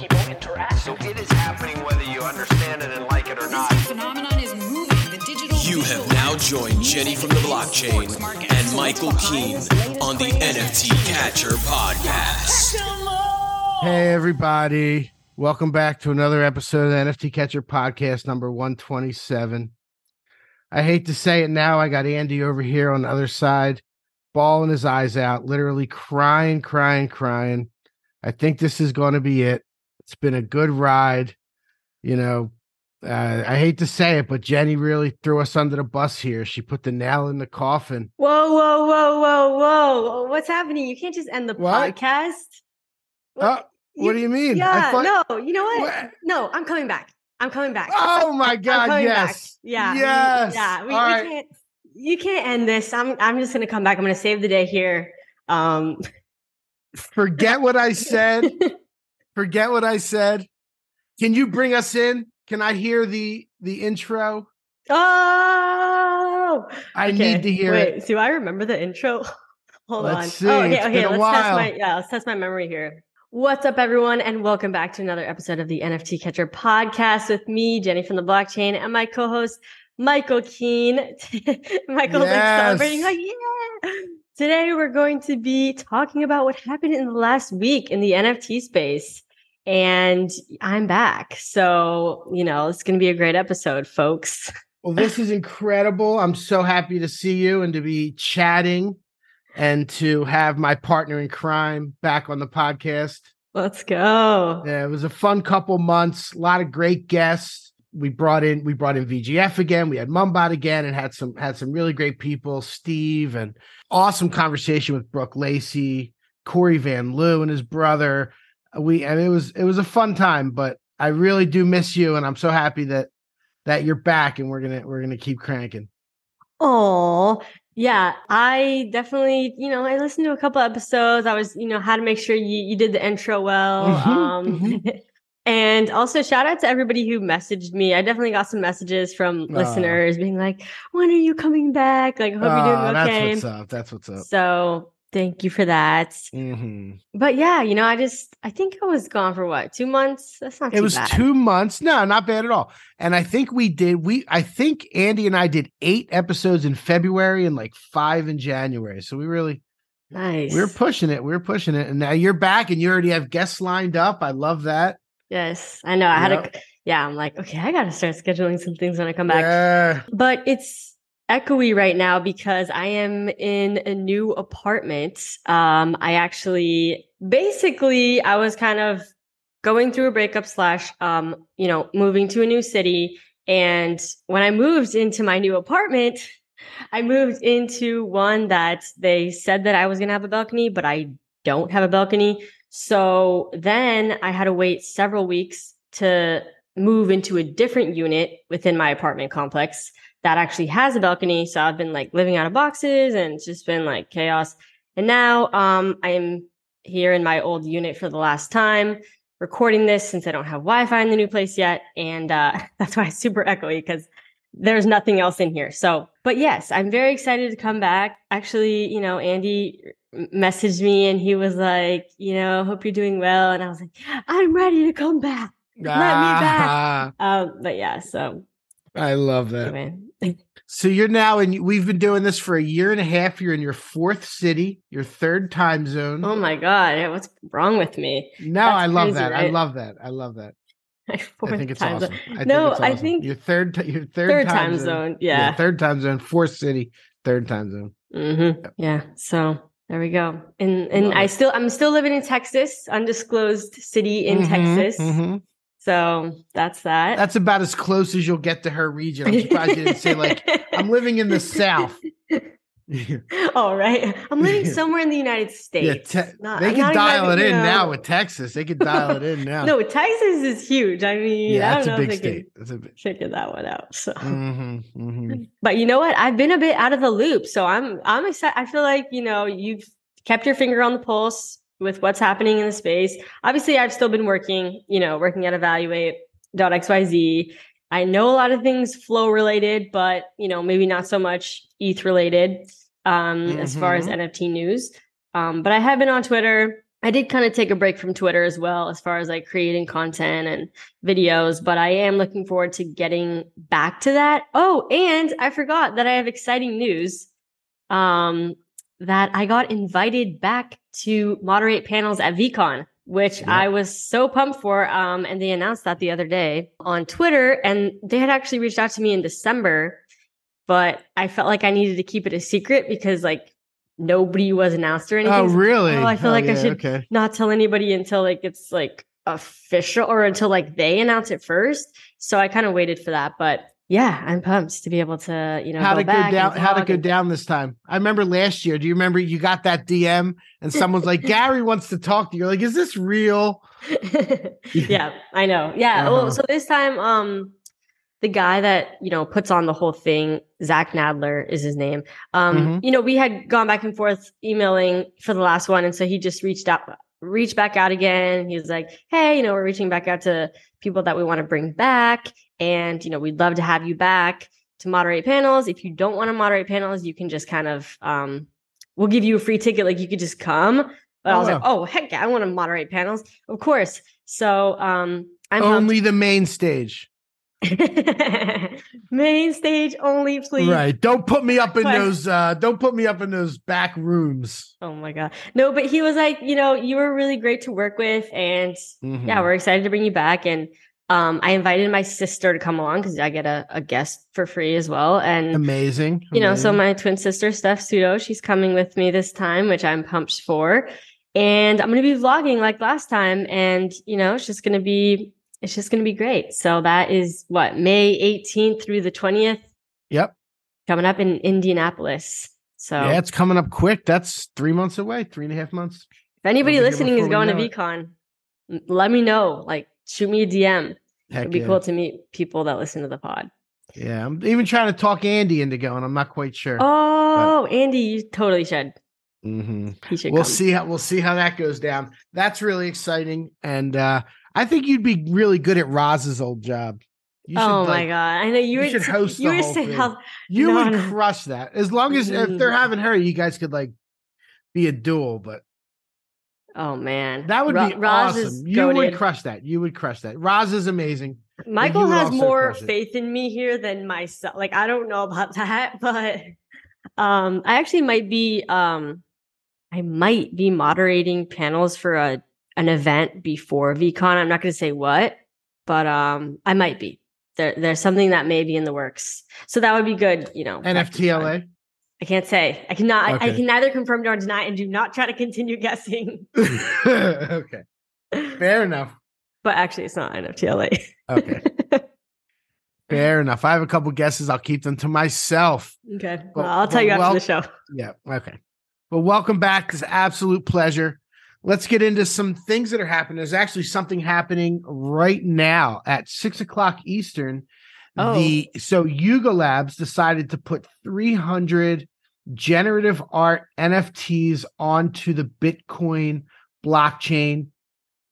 people interact. So it is happening whether you understand it and like it or not. phenomenon is moving. The digital You have now joined Jenny from the blockchain and Michael Keene on the NFT Catcher podcast. Hey, everybody. Welcome back to another episode of the NFT Catcher Podcast, number 127. I hate to say it now. I got Andy over here on the other side, bawling his eyes out, literally crying, crying, crying. I think this is going to be it. It's been a good ride. You know, uh, I hate to say it, but Jenny really threw us under the bus here. She put the nail in the coffin. Whoa, whoa, whoa, whoa, whoa. What's happening? You can't just end the What? podcast. Oh, what do you mean? I Yeah, thought- no, you know what? What? No, I'm coming back. I'm coming back. Oh my God! coming back. Yes. Yeah. we- Yes. Yeah. We, we right. can't you can't end this. I'm I'm just gonna come back. I'm gonna save the day here. Um Forget what I said. Forget what I said. Can you bring us in? Can I hear the the intro? Oh I okay. need to hear Wait, it. do I remember the intro? Hold Let's on. see. Oh, okay, It's okay. let's test my yeah, let's test my memory here. What's up, everyone, and welcome back to another episode of the NFT Catcher podcast with me, Jenny from the blockchain, and my co-host Michael Keene. Michael's like celebrating, like, oh, yeah. Today we're going to be talking about what happened in the last week in the NFT space. And I'm back. So, you know, it's gonna be a great episode, folks. Well, this is incredible. I'm so happy to see you and to be chatting and to have my partner in crime back on the podcast. Let's go. Yeah, it was a fun couple months. A lot of great guests. We brought in we brought in VGF again. We had Mumbot again, and had some had some really great people. Steve and awesome conversation with Brooke Lacey, Corey Van Loo and his brother. We and it was it was a fun time. But I really do miss you, and I'm so happy that that you're back, and we're gonna we're gonna keep cranking. Oh, yeah. I definitely, you know, I listened to a couple episodes. I was, you know, how to make sure you, you did the intro well. Mhm, um, and also shout out to everybody who messaged me. I definitely got some messages from Aw. listeners being like, when are you coming back? Like, hope you're Ah, doing okay. That's what's up. That's what's up. So thank you for that. hmm But yeah, you know, I just, I think I was gone for what, two months? That's not It was bad. two months. No, not bad at all. And I think we did. We I think Andy and I did eight episodes in February and like five in January. So we really nice. We are pushing it. We are pushing it. And now you're back and you already have guests lined up. I love that. yes, I know. I had Yep. a, yeah, I'm like, okay, I got to start scheduling some things when I come back. Yeah. but it's echoey right now because I am in a new apartment. Um, I actually basically I was kind of going through a breakup slash um, you know, moving to a new city. And when I moved into my new apartment, I moved into one that they said that I was gonna have a balcony, but I don't have a balcony. So then I had to wait several weeks to move into a different unit within my apartment complex that actually has a balcony. So I've been like living out of boxes and it's just been like chaos. And now um I am here in my old unit for the last time recording this since I don't have Wi-Fi in the new place yet. And uh that's why it's super echoey because there's nothing else in here. So, but yes, I'm very excited to come back. Actually, you know, Andy messaged me and he was like, you know, hope you're doing well. And I was like, I'm ready to come back. Let me back. Um, but yeah, so I love that. anyway. So you're now and we've been doing this for a year and a half. You're in your fourth city, your third time zone. Oh my god, what's wrong with me? no, that's I love crazy, that. I love that. I love that. I think it's time awesome. I No, think it's I think your third your third, third time zone. Yeah. third time zone, fourth city, third time zone. hmm Yeah. So there we go. And and Love I it. still I'm still living in Texas, undisclosed city in Mhm, Texas. mhm. So that's that. That's about as close as you'll get to her region. I'm surprised you didn't say like I'm living in the south. All right. I'm living somewhere in the United States. Yeah, te- Not- they I'm can dial it you in know- now with Texas. They can dial it in now. No, Texas is huge. I mean, yeah, I that's don't a know big state. That's a big. figure that one out. So, hmm hmm but you know what? I've been a bit out of the loop, so I'm I'm excited. I feel like you know you've kept your finger on the pulse with what's happening in the space. Obviously, I've still been working. You know, working at Evaluate.xyz. I know a lot of things flow related, but you know maybe not so much ETH related um, as far as NFT news. Um, but I have been on Twitter. I did kind of take a break from Twitter as well, as far as like creating content and videos, but I am looking forward to getting back to that. Oh, and I forgot that I have exciting news. Um, that I got invited back to moderate panels at VeeCon, which I was so pumped for. Um, and they announced that the other day on Twitter, and they had actually reached out to me in December, but I felt like I needed to keep it a secret because like nobody was announced or anything. Oh, So- really? Oh, I feel Oh, like I should Okay. not tell anybody until like it's like official or until like they announce it first. So I kind of waited for that, but yeah, I'm pumped to be able to you know How'd go it go down? It talk go and- down this time? I remember last year. Do you remember you got that DM and someone's like, Gary wants to talk to you? You're like, is this real? yeah, I know. Yeah. Uh-huh. Well, so this time, um, the guy that you know puts on the whole thing, Zach Nadler is his name. Um, Mhm. you know, we had gone back and forth emailing for the last one, and so he just reached out, reached back out again. He was like, "Hey, you know, we're reaching back out to people that we want to bring back, and you know, we'd love to have you back to moderate panels. If you don't want to moderate panels, you can just kind of, um, we'll give you a free ticket, like you could just come." But I Oh, was like, "Oh heck, yeah, I want to moderate panels, of course." So, um, I'm. Only the main stage. Main stage only, please. Right. Don't put me up in those uh don't put me up in those back rooms. Oh my god. No, but he was like, you know, you were really great to work with, and Mhm. yeah, we're excited to bring you back. And um, I invited my sister to come along because I get a, a guest for free as well. And Amazing. you know, so my twin sister Steph Pseudo, she's coming with me this time, which I'm pumped for. And I'm gonna be vlogging like last time, and you know, it's just gonna be it's just gonna be great. So that is what May 18th through the 20th Yep. coming up in Indianapolis. So Yeah, it's coming up quick. That's three months away, three and a half months. if anybody We'll be here listening is going to. VeeCon, let me know. Like shoot me a DM. Heck It'd be yeah. cool to meet people that listen to the pod. Yeah. I'm even trying to talk Andy into going. I'm not quite sure. Oh, Andy, you totally should. Mm-hmm. He should We'll come. see how we'll see how that goes down. That's really exciting. And uh I think you'd be really good at Roz's old job. You should, oh my like, god! I know you, you were should host You whole thing. how You No, would no. crush that. As long as if they're Mm. having her, you guys could like be a duel, but Oh man, that would be Roz is awesome. You would crush that. You would crush that. Roz is amazing. Michael has more faith in me here than myself. Like I don't know about that, but um I actually might be um I might be moderating panels for a an event before VeeCon. I'm not going to say what, but um I might be. There there's something that may be in the works. So that would be good, you know. NFTLA. I can't say. I cannot I, I can neither confirm nor deny and do not try to continue guessing. okay. Fair enough. But actually it's not NFTLA. Okay. Fair enough. I have a couple guesses. I'll keep them to myself. okay. Well- Well, I'll tell you after well- the show. Yeah. Okay. Well, welcome back. It's absolute pleasure. Let's get into some things that are happening. There's actually something happening right now at six o'clock Eastern. Oh. The so Yuga Labs decided to put 300 generative art NFTs onto the Bitcoin blockchain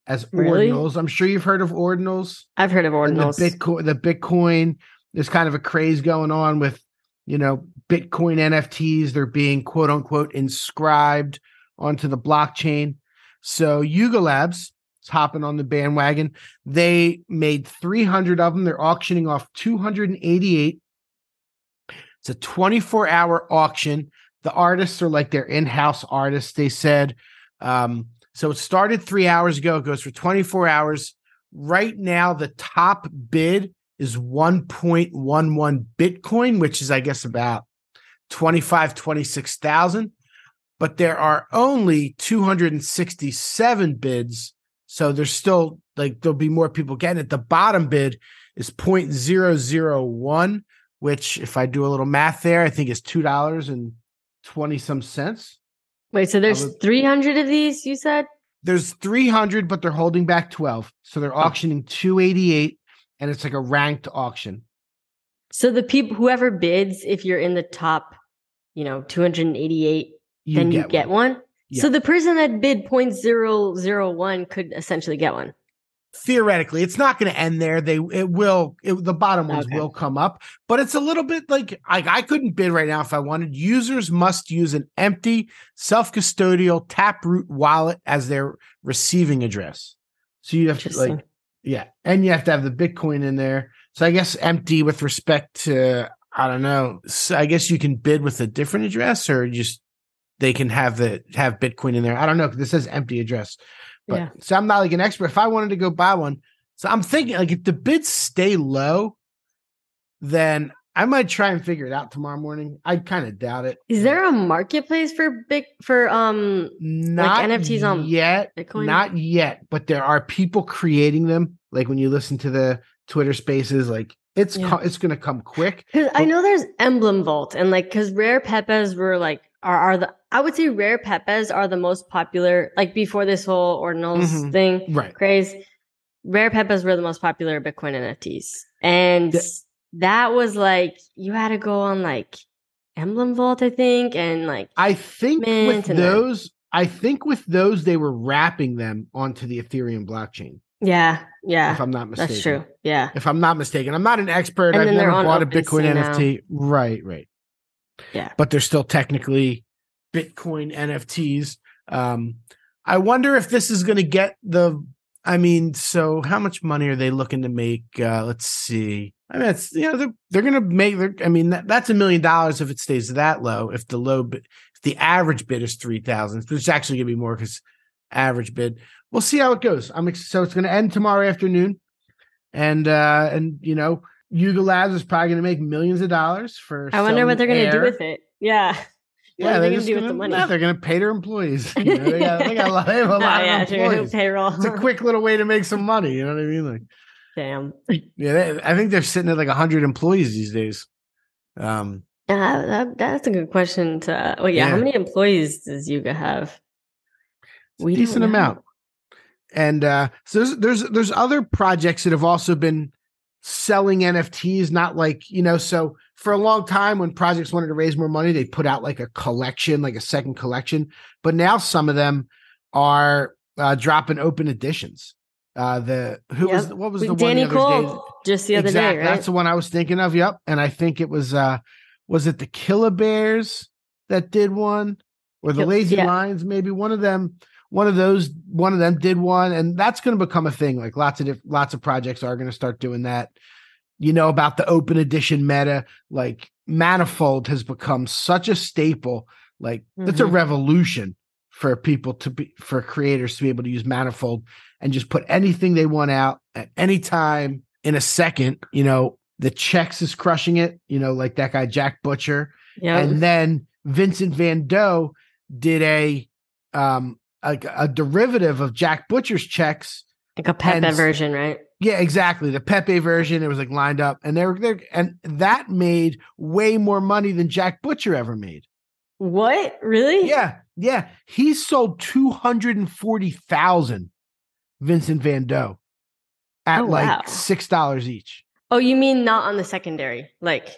as Really? ordinals. I'm sure you've heard of ordinals. I've heard of ordinals. The Bitcoin, the Bitcoin, there's kind of a craze going on with, you know, Bitcoin NFTs. They're being quote unquote inscribed onto the blockchain. So Yuga Labs is hopping on the bandwagon. They made 300 of them. They're auctioning off 288. It's a 24 hour auction. The artists are like their in house artists. They said, um, so it started three hours ago. It goes for 24 hours. Right now, the top bid is 1.11 Bitcoin, which is, I guess, about 25, 26,000. But there are only 267 bids. So there's still like, there'll be more people getting it. The bottom bid is 0.001, which, if I do a little math there, I think is $2 and 20 some cents. Wait, so there's 300 of these, you said? There's 300, but they're holding back 12. So they're oh. auctioning 288 and it's like a ranked auction. So the people, whoever bids, if you're in the top, you know, 288, then get you get one. one. Yeah. So the person that bid 0.001 could essentially get one. Theoretically, it's not going to end there. They it will it, the bottom ones Okay. will come up, but it's a little bit like I, I couldn't bid right now if I wanted. Users must use an empty self-custodial Taproot wallet as their receiving address. So you have to like Yeah, and you have to have the Bitcoin in there. So I guess empty with respect to I don't know. So I guess you can bid with a different address, or just they can have the have Bitcoin in there. I don't know This says empty address, but Yeah. so I'm not like an expert. If I wanted to go buy one, so I'm thinking like if the bids stay low, then I might try and figure it out tomorrow morning. I kind of doubt it. Is there a marketplace for big for um not NFTs on yet? Bitcoin? Not yet, but there are people creating them. Like when you listen to the Twitter Spaces, like it's Yeah. co- it's going to come quick. Because I know there's Emblem Vault and like because rare Pepes were like are are the I would say rare Pepes are the most popular like before this whole ordinals Mhm. thing Right. craze. Rare Pepes were the most popular Bitcoin NFTs, and Yeah. that was like you had to go on like Emblem Vault, I think, and like I think with then- those, I think with those they were wrapping them onto the Ethereum blockchain. yeah, yeah, if I'm not mistaken, that's true. Yeah, If I'm not mistaken, I'm not an expert. And I've never bought a Bitcoin now. NFT. Right, right. Yeah. but they're still technically Bitcoin NFTs. Um, I wonder if this is going to get the. I mean, so how much money are they looking to make? Uh, let's see. I mean, it's you know they're they're going to make. I mean, that, that's a million dollars if it stays that low. If the low, if the average bid is three thousand, which is actually going to be more because average bid. We'll see how it goes. I'm so it's going to end tomorrow afternoon, and uh and you know. Yuga Labs is probably going to make millions of dollars for. I wonder what they're gonna do with it. Yeah, what Yeah, they're they gonna do with gonna, the money? no, they're going to pay their employees. You know, they, got, they got a lot. They have a Oh, lot yeah, of employees. payroll. It's a quick little way to make some money. You know what I mean? Like, Damn. yeah, they, I think they're sitting at like hundred employees these days. Um, Uh, that, that's a good question. To well, yeah, how many employees does Yuga have? it's a decent amount. And uh, so there's there's there's other projects that have also been selling NFTs, not like you know. So for a long time, when projects wanted to raise more money, they put out like a collection, like a second collection. But now some of them are uh, dropping open editions. Uh, the who was Yep. what was the Danny one the other day? Cole just the other Exact- day, right? That's the one I was thinking of. Yep. And I think it was uh was it the Killer Bears that did one? Or the Lazy yeah. Lions, maybe one of them, one of those, one of them did one, and that's gonna become a thing. Like lots of diff- lots of projects are gonna start doing that. You know about the open edition meta, like Manifold has become such a staple. Like it's a Mhm. revolution for people to be for creators to be able to use Manifold and just put anything they want out at any time in a second. You know, the checks is crushing it, you know, like that guy Jack Butcher. Yeah. And then Vincent Van Dough did a um a, a derivative of Jack Butcher's checks. like a Pepe hence- version, right? Yeah, exactly. The Pepe version. It was like lined up, and they're there, and that made way more money than Jack Butcher ever made. What? Really? Yeah, yeah. He sold two hundred and forty thousand Vincent Van Dough at Oh, like wow. six dollars each. Oh, you mean not on the secondary? Like,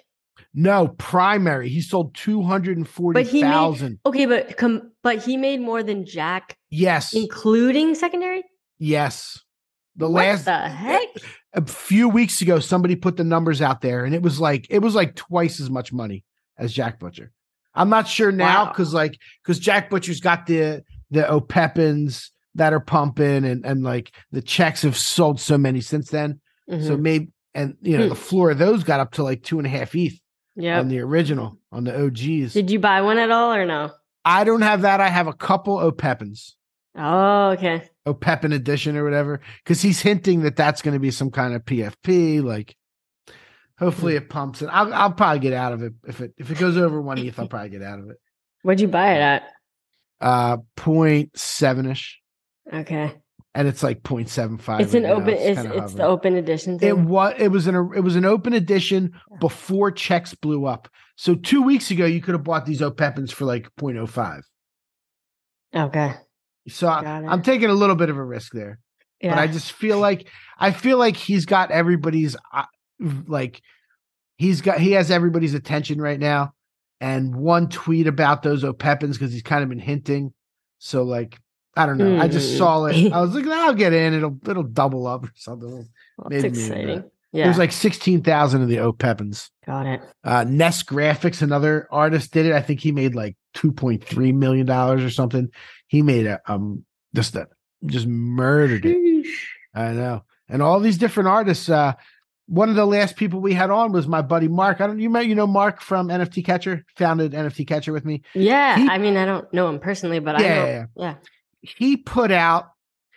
No, primary. He sold two hundred and forty but he thousand. okay, but com- but he made more than Jack, Yes, including secondary. yes. The what last the heck? a few weeks ago, somebody put the numbers out there, and it was like it was like twice as much money as Jack Butcher. I'm not sure now Wow. because like because Jack Butcher's got the the Opepens that are pumping, and and like the checks have sold so many since then. So Mhm. maybe and you know Hmm. the floor of those got up to like two and a half ETH Yep. on the original on the OGs. Did you buy one at all or no? I don't have that. I have a couple Opepens. Oh, okay. Opepen edition or whatever, because he's hinting that that's going to be some kind of PFP. Like, hopefully it pumps it. I'll, I'll probably get out of it if it if it goes over one ETH. I'll probably get out of it. Where'd you buy it at? Uh, point seven ish. Okay. And it's like 0.75. It's an now. open. It's, kinda it's the open edition It was it was an it was an open edition before checks blew up. So two weeks ago, you could have bought these Opepens for like 0.05. okay. So I, i'm taking a little bit of a risk there, Yeah. but I just feel like I feel like he's got everybody's uh, like he's got he has everybody's attention right now. And one tweet about those Opepens because he's kind of been hinting. So like I don't know. I just Mm. saw it. I was like, I'll get in. It'll it'll double up or something. Well, maybe it's exciting. Yeah. There's like sixteen thousand of the Opepens. got it. Uh, NessGraphics, another artist, did it. I think he made like two point three million dollars or something. He made a um just a just murdered it. I know, and all these different artists. Uh, one of the last people we had on was my buddy Mark. I don't you met you know Mark from NFT Catcher, founded NFT Catcher with me. Yeah. He- I mean, I don't know him personally, but I Yeah, know. yeah, Yeah. He put out.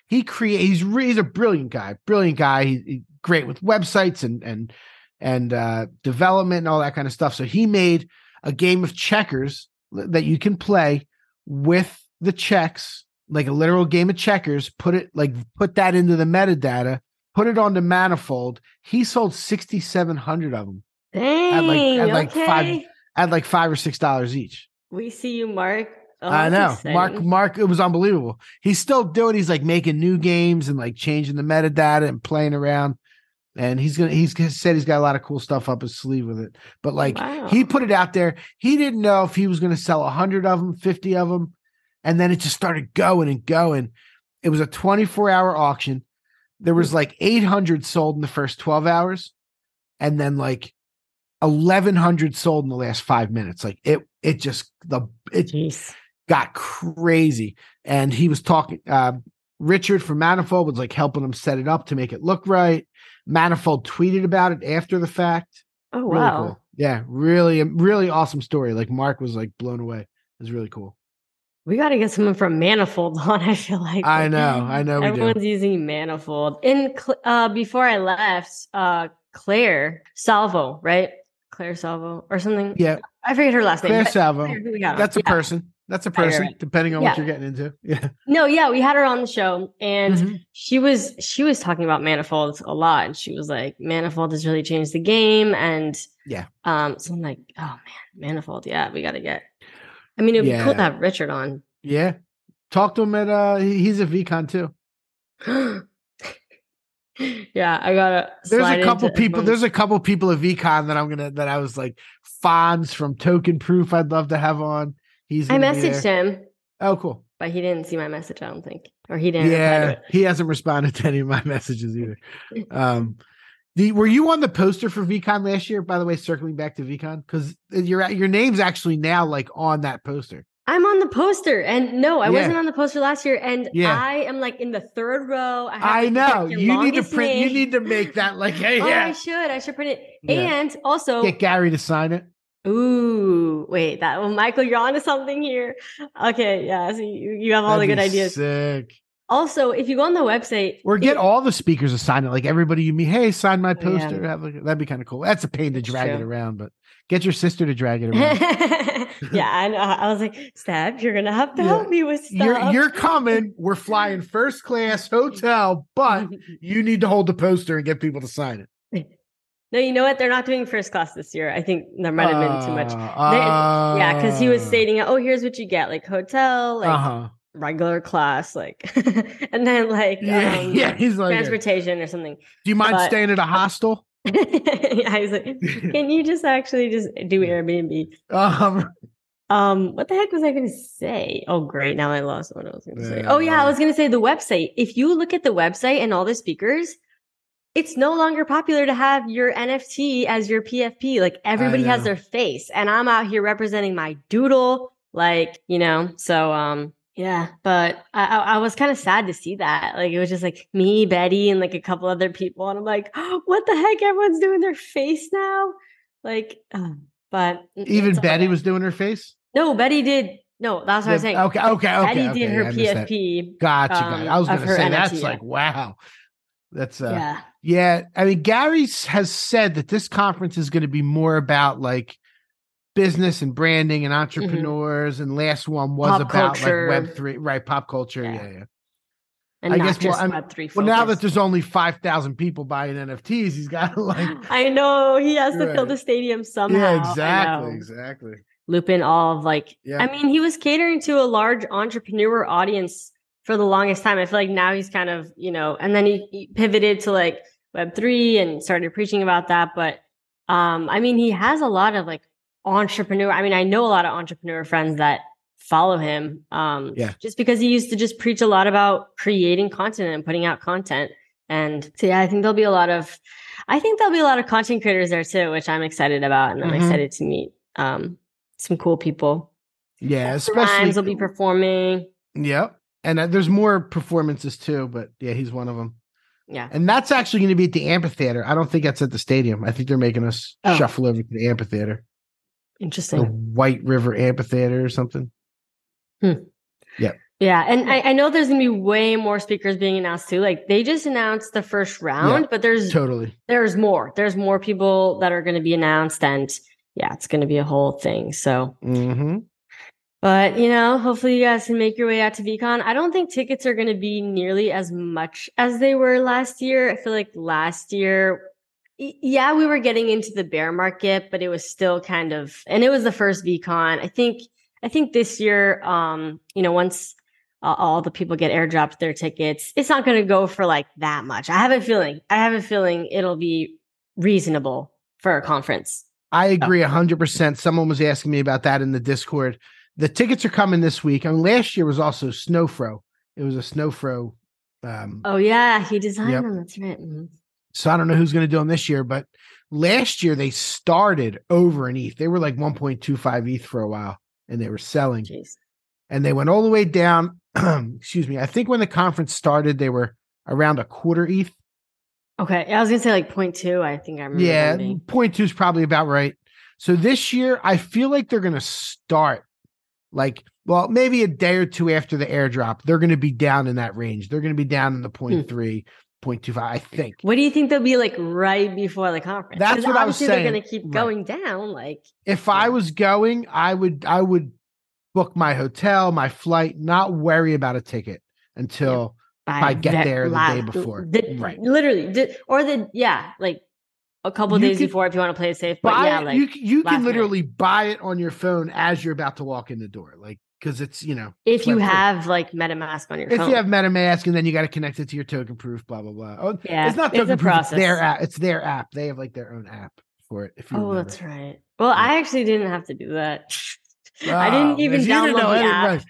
He create. He's re- he's a brilliant guy. Brilliant guy. He, he- great with websites and and and uh, development and all that kind of stuff. So he made a game of checkers that you can play with the checks, like a literal game of checkers. Put it like put that into the metadata. Put it onto Manifold. He sold sixty seven hundred of them Dang. like- at like okay. five- at like five or six dollars each. We see you, Mark. Oh, I know. Mark. Mark it was unbelievable. He's still doing he's like making new games and like changing the metadata and playing around. And he's gonna he's said he's got a lot of cool stuff up his sleeve with it. But like Wow. he put it out there. He didn't know if he was gonna sell a hundred of them, 50 of them. And then it just started going and going. It was a 24 hour auction. There was like 800 sold in the first 12 hours. And then like 1100 sold in the last five minutes. Like it, it just, the, it Jeez. Got crazy. And he was talking, uh, Richard from Manifold was like helping him set it up to make it look right. Manifold tweeted about it after the fact. Oh, Really wow. cool. Yeah, really, really awesome story. Like Mark was like blown away. It was really cool. We got to get someone from Manifold on. I feel like I know, I know everyone's using Manifold. In uh, before I left, uh, Claire Salvo, right? Claire Salvo or something. Yeah, I forget her last name. Claire but- Salvo. Claire, who we got on. That's a Yeah. person. That's a person, depending on Yeah. what you're getting into. Yeah. No, yeah, we had her on the show, and Mhm. she was she was talking about manifolds a lot. And she was like, "Manifold has really changed the game," and Yeah. um, so I'm like, "Oh man, manifold, yeah, we got to get." I mean, it'd be cool to have Richard on. Yeah. Talk to him at uh he's a VeeCon too. yeah, I gotta. There's a couple people, there's a couple people at VeeCon that I'm gonna that I was like Fonz from Token Proof I'd love to have on. He's I messaged him, Oh, cool. but he didn't see my message. I don't think, or he didn't. Yeah, he hasn't responded to any of my messages either. Um, the were you on the poster for VeeCon last year? By the way, circling back to VeeCon because your your name's actually now like on that poster. I'm on the poster, and no, I Yeah. wasn't on the poster last year, and Yeah. I am like in the third row. I, have I know you need to print. You need to make that like hey Oh, I should. I should print it. Yeah. And also, Get Gary to sign it. Ooh, wait, that well, Michael, you're onto something here. Okay, yeah. So you, you have all the That'd good ideas. Sick. Also, if you go on the website, Or get it- all the speakers to sign it. Like everybody you meet, hey, sign my Oh, yeah. poster. A- that'd be kind of cool. That's a pain to drag it around, but get your sister to drag it around. yeah, I know. I was like, Stab, you're gonna have to Yeah. help me with stuff. you're you're coming. We're flying first class hotel, but you need to hold the poster and get people to sign it. No, you know what? They're not doing first class this year. I think there might have been too much. Uh, yeah, because he was uh, stating, "Oh, here's what you get: like hotel, like uh-huh. regular class, like, and then like Yeah, um, yeah. He's like, transportation or something." Do you mind but- staying at a hostel? yeah, he's like, "Can you just actually just do Airbnb?" Um, Um, what the heck was I going to say? Oh, great! Now I lost what I was going to say. Oh, yeah, I was going to say the website. If you look at the website and all the speakers, it's no longer popular to have your NFT as your PFP. Like everybody has their face, and I'm out here representing my doodle. Like you know, so um, yeah. But I, I, was kind of sad to see that. Like it was just like me, Betty, and like a couple other people, and I'm like, what the heck? Everyone's doing their face now. Like, uh, but even Betty was doing her face. No, Betty did. No, that's what I was saying. Okay, okay, okay. Betty okay, did her. PFP. Gotcha, um, gotcha. I was of gonna say NFT, that's yeah. like wow. That's uh yeah. Yeah, I mean, Gary has said that this conference is going to be more about like business and branding and entrepreneurs, and last one was Mm-hmm. Pop about culture. like Web three, right? Pop culture, Yeah. yeah, yeah. and I guess well, just I'm- Web three. Well, now that there's only five thousand people buying NFTs, he's got to like I know he has to fill the stadium somehow. yeah, exactly, exactly. Loop in all of like, Yeah. I mean, he was catering to a large entrepreneur audience for the longest time. I feel like now he's kind of, you know, and then he, he pivoted to like Web three and started preaching about that. But um, I mean, he has a lot of like entrepreneur. I mean, I know a lot of entrepreneur friends that follow him. Um, Yeah. just because he used to just preach a lot about creating content and putting out content. And so, yeah, I think there'll be a lot of, I think there'll be a lot of content creators there too, which I'm excited about, and I'm Mhm. excited to meet um, some cool people. Yeah, Rhymes especially will be performing. Yep, and uh, there's more performances too, but yeah, he's one of them. Yeah. And that's actually going to be at the amphitheater. I don't think that's at the stadium. I think they're making us Oh. shuffle over to the amphitheater, the Interesting. White River Amphitheater or something. Yeah. Yeah. And I, I know there's going to be way more speakers being announced too. Like they just announced the first round, but there's Totally. there's more. There's more people that are going to be announced. And yeah, it's going to be a whole thing. So, hmm but you know, hopefully you guys can make your way out to VeeCon. I don't think tickets are going to be nearly as much as they were last year. I feel like last year, yeah, we were getting into the bear market, but it was still kind of, and it was the first VeeCon. I think, I think this year, um, you know, once uh, all the people get airdropped their tickets, it's not going to go for like that much. I have a feeling, I have a feeling it'll be reasonable for a conference. I agree a hundred percent. Someone was asking me about that in the Discord. The tickets are coming this week. I mean, last year was also Snowfro. It was a Snowfro. Um, Oh yeah, he designed Yep. them. That's right. Mhm. So I don't know who's going to do them this year, but last year they started over an ETH. They were like 1.25 ETH for a while and they were selling Jeez. and they went all the way down. excuse me. I think when the conference started, they were around a quarter ETH. Okay, I was gonna say like point two. I think I remember. Yeah, them being. point two is probably about right. So this year, I feel like they're going to start like, well, maybe a day or two after the airdrop, they're going to be down in that range. They're going to be down in the Hmm. 0.3, 0.25, I think. What do you think they'll be like right before the conference? that's what I was obviously They're saying. gonna keep Right. going down. Like if I was going, I would I would book my hotel, my flight, not worry about a ticket until I get there the day before. the- Right. Literally, or the yeah, like a couple days could before if you want to play it safe. But buy yeah, like you you can minute. literally buy it on your phone as you're about to walk in the door, like because it's you know if you Web3. have like MetaMask on your phone. if phone. you have MetaMask and then you got to connect it to your token proof, blah blah blah. Oh, Yeah, it's not it's token proof. It's their app. It's their app. They have like their own app for it. If you oh, remember. that's right. Well, I actually didn't have to do that. I Oh, didn't ah, even if you didn't download know the app.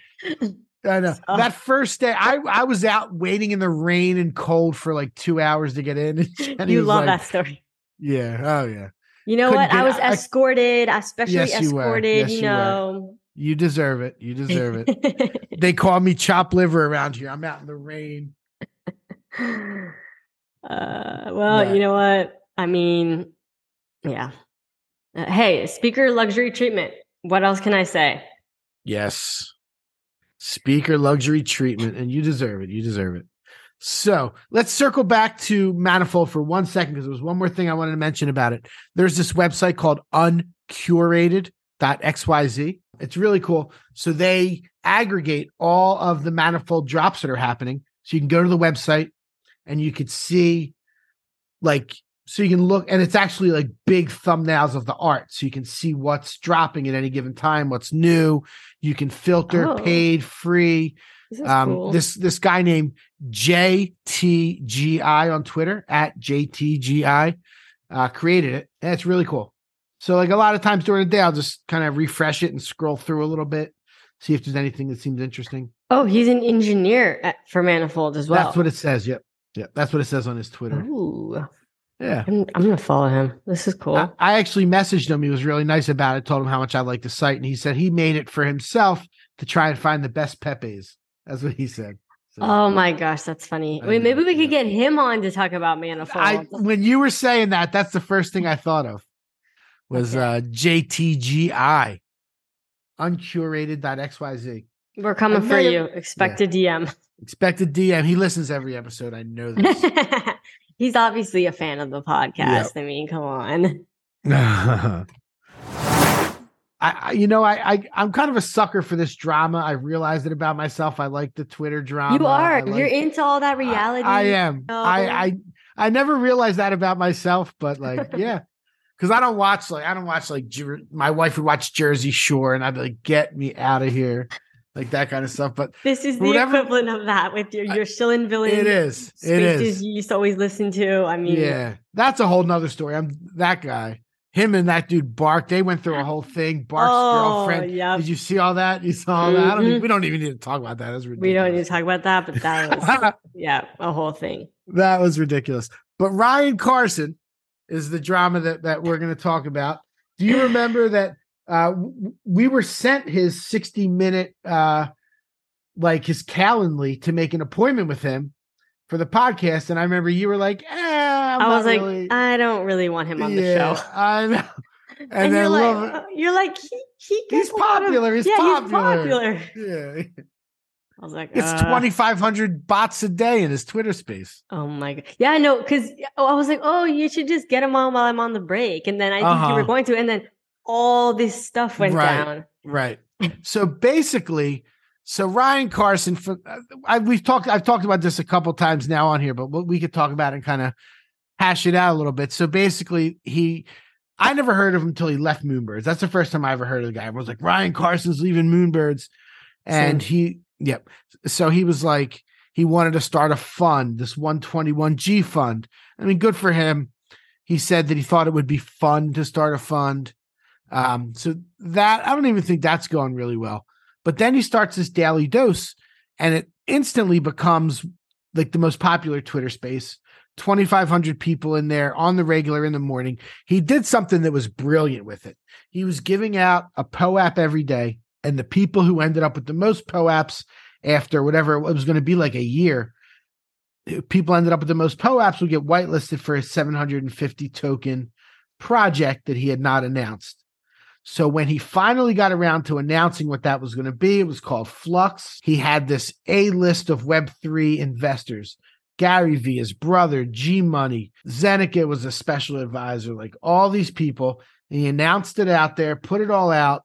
I know So- that first day, I I was out waiting in the rain and cold for like two hours to get in. And you love like, that story. Yeah. Oh yeah. You know couldn't what? I was I- escorted, especially Yes, you were. escorted, Yes, you you were. know. You deserve it. You deserve it. they call me chop liver around here. I'm out in the rain. uh, well, Yeah. you know what? I mean, yeah. Uh, hey, speaker luxury treatment. What else can I say? Yes. Speaker luxury treatment, and you deserve it. You deserve it. So let's circle back to Manifold for one second because there was one more thing I wanted to mention about it. There's this website called uncurated.xyz. It's really cool. So they aggregate all of the Manifold drops that are happening. So you can go to the website and you could see, like, so you can look, and it's actually like big thumbnails of the art. So you can see what's dropping at any given time, what's new. You can filter Oh. paid, free. This Um, cool. this this guy named JTGI on Twitter at JTGI uh, created it, and it's really cool. So like a lot of times during the day, I'll just kind of refresh it and scroll through a little bit, see if there's anything that seems interesting. oh, he's an engineer at, for Manifold as well. That's what it says. Yep, yep. That's what it says on his Twitter. Ooh, Yeah. I'm, I'm gonna follow him. This is cool. I, I actually messaged him. He was really nice about it. Told him how much I like the site, and he said he made it for himself to try and find the best Pepe's. That's what he said. So- oh my gosh, that's funny. I Wait, maybe we could get him on to talk about Manifold. I when you were saying that, that's the first thing I thought of was Okay. uh JTGI uncurated.xyz. We're coming for you. Expect a DM. Expect a DM. He listens every episode. I know this. He's obviously a fan of the podcast. I mean, come on. I, you know, I, I I'm kind of a sucker for this drama. I realized it about myself. I like the Twitter drama. You are. Like- You're into all that reality. I, I am. show. I I I never realized that about myself, but like, yeah. Cause I don't watch like I don't watch like Jer- my wife would watch Jersey Shore and I'd be like, get me out of here. Like that kind of stuff. But This is the whatever- equivalent of that with your your shilling villain. it is. It is. you used to always listen to. I mean, Yeah. That's a whole nother story. I'm that guy. Him and that dude Bark, they went through a whole thing. Bark's Oh, girlfriend. yep. Did you see all that? You saw all that? I don't we don't even need to talk about that. That's ridiculous. we don't need to talk about that, but that was yeah, a whole thing. that was ridiculous. But Ryan Carson is the drama that that we're going to talk about. Do you remember that uh we were sent his 60 minute uh like his Calendly to make an appointment with him for the podcast and I remember you were like, eh, I'm i was like, really- I don't really want him on the Yeah, show. I know. And, And, then you're like, love uh, you're like, he, he He's lot of- popular, he's yeah, popular. He's popular. yeah. I was like, It's uh, 2500 bots a day in his Twitter space. Oh my god! Yeah, I know because I was like, oh, you should just get him on while I'm on the break, and then I think you Uh-huh. were going to, and then all this stuff went Right. down. Right. So basically, so Ryan Carson, for uh, I, we've talked, I've talked about this a couple times now on here, but what we could talk about and kind of hash it out a little bit. So basically, he, I never heard of him until he left Moonbirds. That's the first time I ever heard of the guy. I was like, Ryan Carson's leaving Moonbirds, and he, yep. So he was like, he wanted to start a fund, this 121G fund. I mean, good for him. He said that he thought it would be fun to start a fund. Um, so that I don't even think that's going really well. But then he starts this daily dose, and it instantly becomes like the most popular Twitter space. 2,500 people in there on the regular in the morning. He did something that was brilliant with it. He was giving out a POAP every day, and the people who ended up with the most POAPs after whatever it was going to be like a year, people ended up with the most POAPs would get whitelisted for a 750 token project that he had not announced. So when he finally got around to announcing what that was going to be, it was called Flux. He had this A list of Web3 investors. Gary V, his brother, G Money, Zeneca was a special advisor, like all these people. And he announced it out there, put it all out,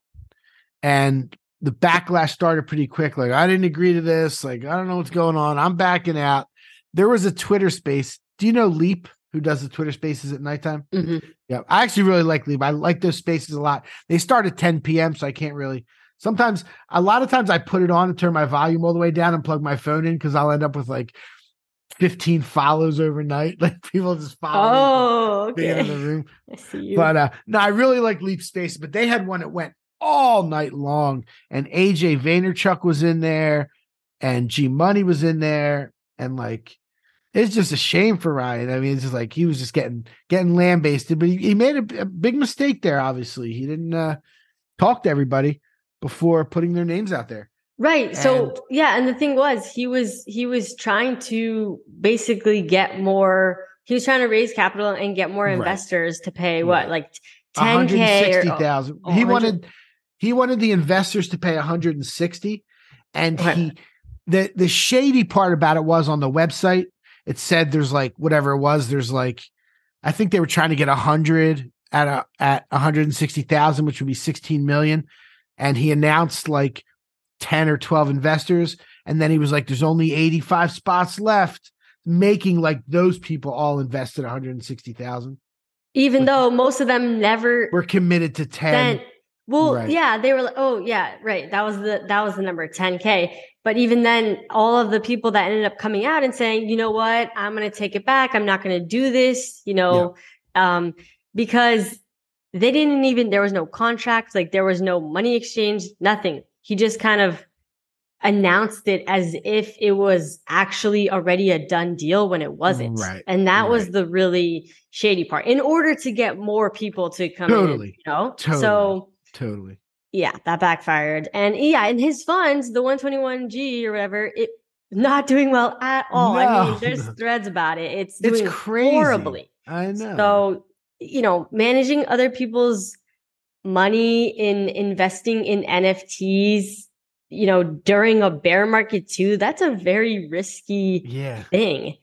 and the backlash started pretty quick. Like, I didn't agree to this. Like, I don't know what's going on. I'm backing out. There was a Twitter space. Do you know Leap, who does the Twitter spaces at nighttime? Mhm. Yeah, I actually really like Leap. I like those spaces a lot. They start at 10 p.m., so I can't really. Sometimes, a lot of times, I put it on and turn my volume all the way down and plug my phone in because I'll end up with like 15 follows overnight. Like people just follow me Oh, in the okay. room. I see you. But uh no, I really like Leap Space, but they had one that went all night long, and AJ Vaynerchuk was in there, and G Money was in there, and like it's just a shame for Ryan. I mean, it's just like he was just getting getting lambasted, but he, he made a, a big mistake there. Obviously, he didn't uh talk to everybody before putting their names out there. Right. So yeah, and the thing was he was he was trying to basically get more he was trying to raise capital and get more Right. investors to pay Right. what like 10k or 160,000. oh, he 100 wanted he wanted the investors to pay 160 and Okay. he the the shady part about it was on the website it said there's like whatever it was there's like I think they were trying to get 100 at a at 160,000 which would be 16 million and he announced like 10 or 12 investors. And then he was like there's only 85 spots left making like those people all invested 160,000 even though most of them never we're committed to 10 then well Right. yeah they were like oh yeah right. That was the that was the number 10k but even then all of the people that ended up coming out and saying you know what? I'm going to take it back. I'm not going to do this you know? Um because they didn't even there was no contract like there was no money exchange nothing he just kind of announced it as if it was actually already a done deal when it wasn't Right, and that was the really shady part in order to get more people to come in Totally, you know totally. so totally yeah, that backfired. And yeah, and his funds, the 121G or whatever, it not doing well at all. I mean, there's no. threads about it. It's It's doing crazy. horribly. I know. So, you know, managing other people's money in investing in NFTs, you know, during a bear market too, that's a very risky yeah. thing.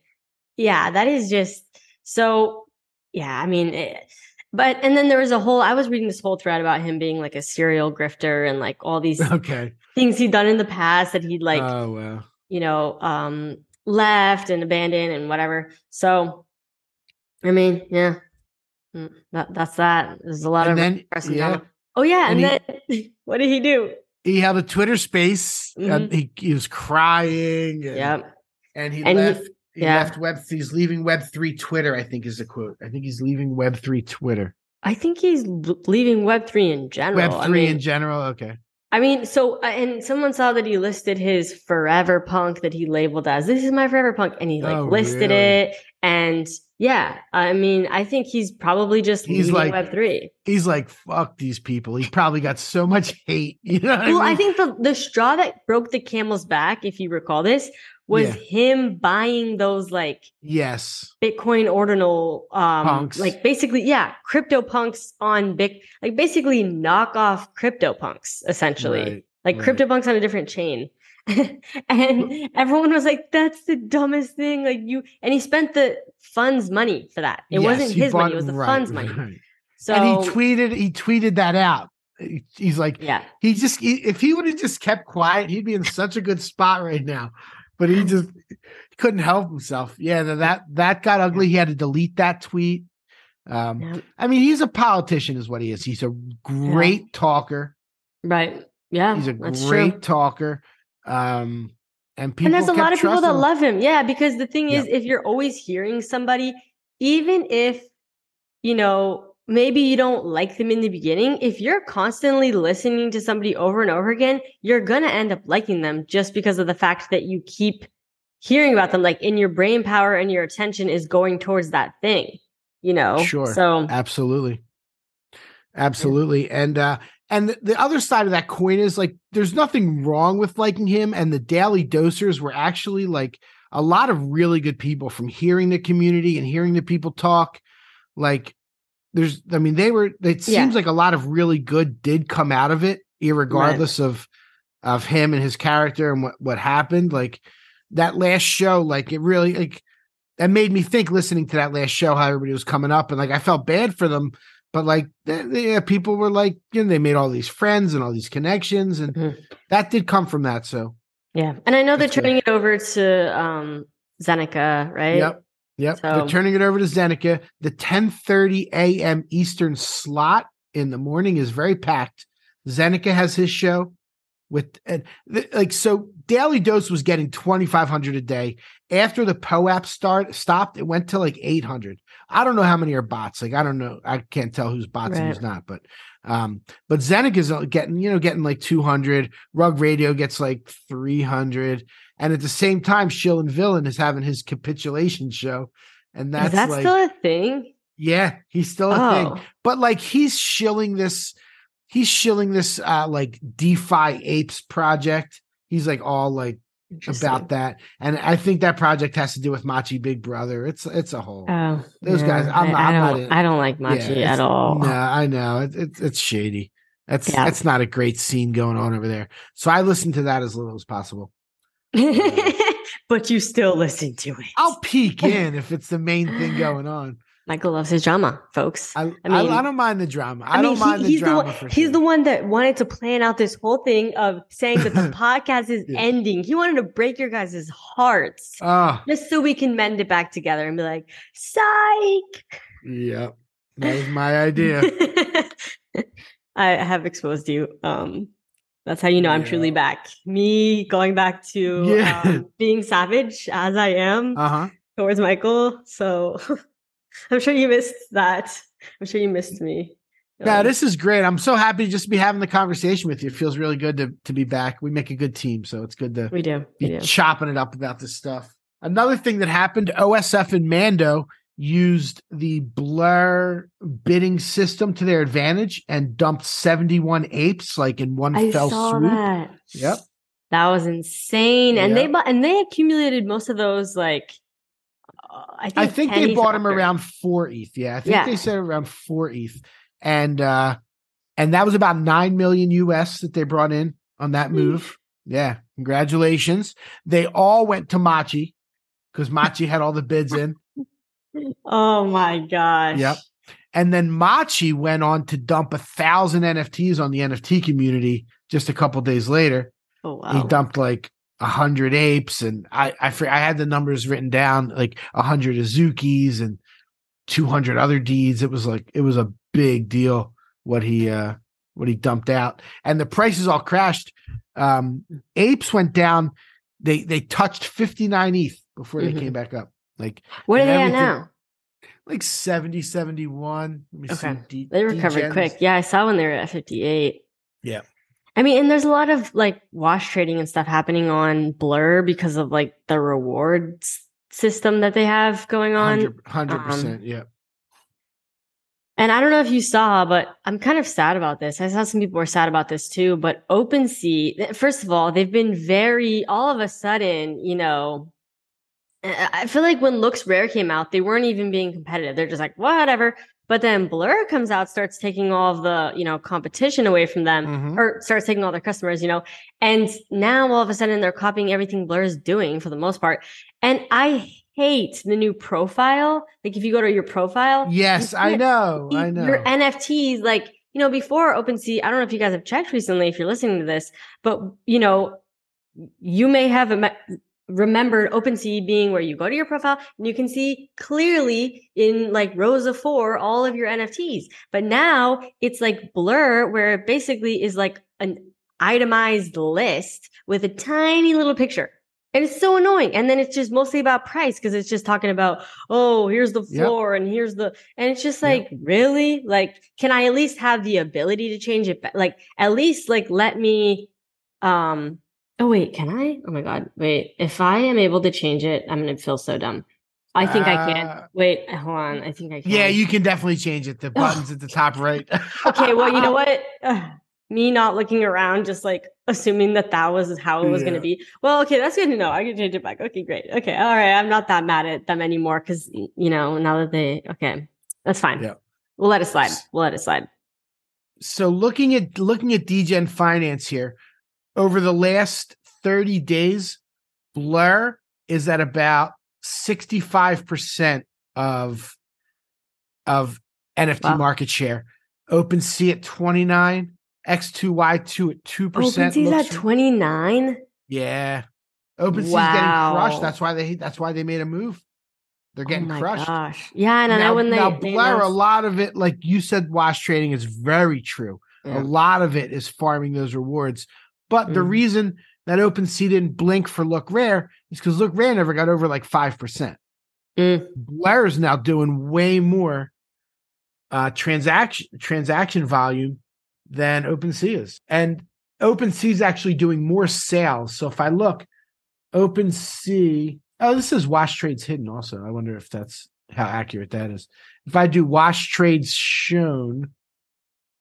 Yeah, that is just so. Yeah, I mean, it, But and then there was a whole I was reading this whole thread about him being like a serial grifter and like all these Okay. things he'd done in the past that he'd like oh wow. you know, um, left and abandoned and whatever. So, I mean, yeah, that that's that. There's a lot And of then- pressing yeah. Oh yeah, and, And then what did he do? He held a Twitter space. Mhm. he, he was crying. And, Yep. And he And left. He, yeah. left Web. He's leaving Web three Twitter. I think is the quote. I think he's leaving Web three Twitter. I think he's leaving Web three in general. Web I three mean, in general. Okay. I mean, so uh, and someone saw that he listed his forever punk that he labeled as this is my forever punk, and he like Oh, listed really? it. And yeah, I mean, I think he's probably just He's like- Web three. He's like, fuck these people. He probably got so much hate. You know. Well, I mean? think the the straw that broke the camel's back, if you recall this, was Yeah. him buying those like yes. Bitcoin ordinal, um, Punks. like basically, yeah, crypto punks on big, like basically knockoff crypto punks, essentially, Right, like right. crypto punks on a different chain. and everyone was like, "That's the dumbest thing!" Like you, and he spent the fund's money for that. It Yes, wasn't his money; it was the right, fund's money. right. So and he tweeted. He tweeted that out. He's like, yeah, he just he, if he would have just kept quiet, he'd be in such a good spot right now. But he just he couldn't help himself. Yeah, that that got ugly. He had to delete that tweet. Um, Yeah. I mean, he's a politician, is what he is. He's a great talker. right, yeah, He's a that's true. great talker. Um, and people and there's a lot of people that him. love him yeah because the thing is Yeah. if you're always hearing somebody even if you know maybe you don't like them in the beginning if you're constantly listening to somebody over and over again you're gonna end up liking them just because of the fact that you keep hearing about them like in your brain power and your attention is going towards that thing you know Sure. so Absolutely. Absolutely. And uh and the, the other side of that coin is like there's nothing wrong with liking him and the daily dosers were actually like a lot of really good people from hearing the community and hearing the people talk. Like there's I mean they were it Yeah. seems like a lot of really good did come out of it irregardless of of him and his character and what what happened. Like that last show like it really like that made me think listening to that last show how everybody was coming up and like I felt bad for them but like yeah, people were like you know they made all these friends and all these connections and Mhm. that did come from that so yeah and i know they're That's good. turning it over to um zeneca right yep yep they're turning it over to Zeneca the 10:30 a.m. Eastern slot in the morning is very packed Zeneca has his show with and th- like so Daily Dose was getting 2500 a day after the POAP start stopped it went to like 800 I don't know how many are bots like I don't know I can't tell who's bots and who's not but um but is getting you know getting like 200 Rug Radio gets like 300 and at the same time Shill and Villain is having his capitulation show and that's that like still a thing? Yeah he's still a oh. thing but like he's shilling this he's shilling this uh like defi apes project. He's like all like. About that and i think that project has to do with machi big brother it's it's a whole Oh, Those guys, I'm I, I I'm not don't. I don't like Machi it's- at all. no i know it, it's it's shady that's Yeah. that's not a great scene going on over there so i listen to that as little as possible uh, but you still listen to it. i'll peek in if it's the main thing going on Michael loves his drama, folks. i, I I, mean- I don't mind the drama i, I, mean, don't mind he- the he's the drama one. for He's sure. the one that wanted to plan out this whole thing of saying that the podcast is Yeah. ending. He wanted to break your guys' hearts oh just so we can mend it back together and be like, "Psych." yeah that was my idea I have exposed you. Um, that's how you know I'm truly back. Me going back to Yeah. um, being savage as I am uh-huh towards Michael. So I'm sure you missed that. I'm sure you missed me. Yeah, Um, this is great. I'm so happy to just be having the conversation with you. It feels really good to to be back. We make a good team, so it's good to we do. We be do. chopping it up about this stuff. Another thing that happened, OSF and Mando used the blur bidding system to their advantage and dumped 71 apes like in one I fell saw swoop. that. Yep. That was insane. And they Yep. and they accumulated most of those like I think, I think they bought after. around 4 ETH. Yeah, I think Yeah. they said around 4 ETH. And uh and that was about 9 million US that they brought in on that move. Yeah, congratulations. They all went to Machi because Machi had all the bids in. Oh my gosh. Yep. And then Machi went on to dump a thousand NFTs on the NFT community just a couple days later. Oh wow. He dumped like a hundred apes, and I I I had the numbers written down, like a hundred Azukis and two hundred other deeds. It was like it was a big deal what he uh what he dumped out, and the prices all crashed. Um, apes went down. They they touched fifty nine ETH before they Mhm. came back up. Like what are they at now? like 70, 71. Let me Okay. see. D- They recovered degens. quick. Yeah, I saw when they were at 58. Yeah. I mean, and there's a lot of like wash trading and stuff happening on Blur because of like the rewards system that they have going on. 100 Um, percent. Yeah. And I don't know if you saw, but I'm kind of sad about this. I saw some people were sad about this too. But OpenSea, first of all, they've been very all of a sudden, you know. I I feel like when Looks Rare came out, they weren't even being competitive. They're just like whatever. But then Blur comes out, starts taking all of the you know competition away from them, Mhm. or starts taking all their customers, you know. And now all of a sudden they're copying everything Blur is doing for the most part. And I hate the new profile. Like if you go to your profile, Yes, you I know. I know. Your NFTs, like, you know, before OpenSea, I don't know if you guys have checked recently, if you're listening to this, but, you know, you may have remembered OpenSea being where you go to your profile and you can see clearly in like rows of four all of your NFTs. But now it's like Blur, where it basically is like an itemized list with a tiny little picture. And it's so annoying. And then it's just mostly about price because it's just talking about, oh, here's the Yep. floor and here's the, and it's just Yep. like, really? Like, can I at least have the ability to change it? Like, at least like let me, um, oh wait, can I? Oh my God. Wait, if I am able to change it, I'm going to feel so dumb. I think I can. Uh, Wait, hold on. I think I can. Yeah, you can definitely change it. The buttons at the top right. okay, well, you know what? Ugh, me not looking around, just like assuming that that was how it was going to be. Well, okay, that's good to know. I can change it back. Okay, great. Okay, all right. I'm not that mad at them anymore because you know now that they okay, that's fine. Yeah. We'll let it slide. We'll let it slide. so looking at looking at DGen Finance here, over the last 30 days, Blur is at about 65% of of NFT Wow. market share. OpenSea at 29, X2Y2 at 2%. OpenSea's at 29. Yeah. OpenSea's getting crushed. That's why they that's why they made a move. They're oh getting oh crushed. Gosh. Yeah, and I now, know when they, now they Blur, a lot of it, like you said, wash trading is very true. Yeah. A lot of it is farming those rewards. But the Mhm. reason that OpenSea didn't blink for Look Rare is because Look Rare never got over like five percent. Mm. Blur is now doing way more uh, transaction transaction volume than OpenSea is, and OpenSea is actually doing more sales. So if I look, OpenSea, oh, this is Wash Trades hidden. Also, I wonder if that's how accurate that is. If I do Wash Trades shown,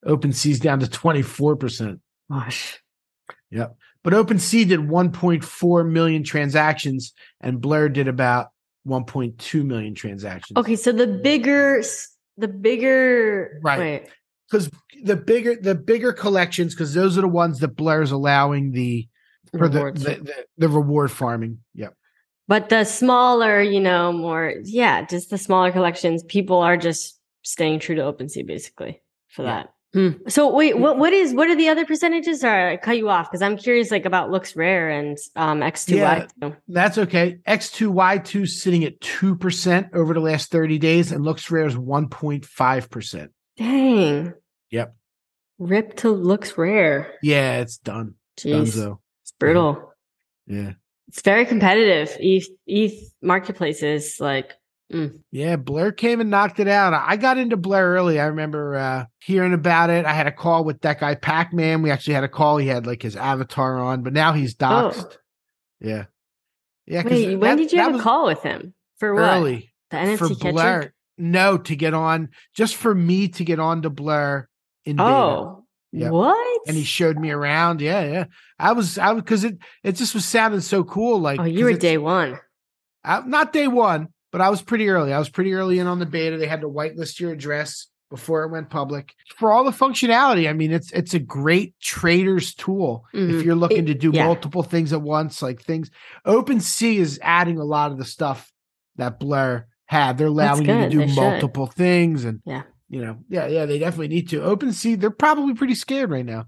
OpenSea's down to twenty four percent. Gosh. Yep. But OpenSea did 1.4 million transactions and Blur did about 1.2 million transactions. Okay, so the bigger, the bigger, Right. Because the bigger the bigger collections, because those are the ones that Blur's allowing the for the, rewards. the, the the reward farming. Yep. But the smaller, you know, more, yeah, just the smaller collections, people are just staying true to OpenSea basically for Yeah. that. Hmm. So wait, what what is what are the other percentages? Sorry, I cut you off because I'm curious, like about looks rare and um X2Y. Yeah. That's okay. X2Y2 sitting at 2% over the last 30 days and looks rare is 1.5%. Dang. Yep. Rip to looks rare. Yeah, it's done. Jeez, Dunzo. it's brutal. Yeah. It's very competitive. ETH, ETH marketplaces, like, mm. Yeah, Blur came and knocked it out. I got into Blur early. I remember uh, hearing about it. I had a call with that guy Pac Man. We actually had a call. He had like his avatar on, but now he's doxxed. Yeah, yeah. Oh. wait, when did you have a call with him for what? Early The for. Blur. No, to get on, just for me to get on to Blur in beta. Oh, Yep. what? And he showed me around. Yeah, yeah. I was, I was, because it, it just was sounding so cool. Like, oh, you were day one. I, not day one, but I was pretty early. I was pretty early in on the beta. They had to whitelist your address before it went public for all the functionality. I mean, it's it's a great trader's tool Mhm. if you're looking to do yeah. multiple things at once. Like things, OpenSea is adding a lot of the stuff that Blur had. They're allowing you to do They should. multiple things, and Yeah. you know, yeah, yeah, they definitely need to. OpenSea, they're probably pretty scared right now.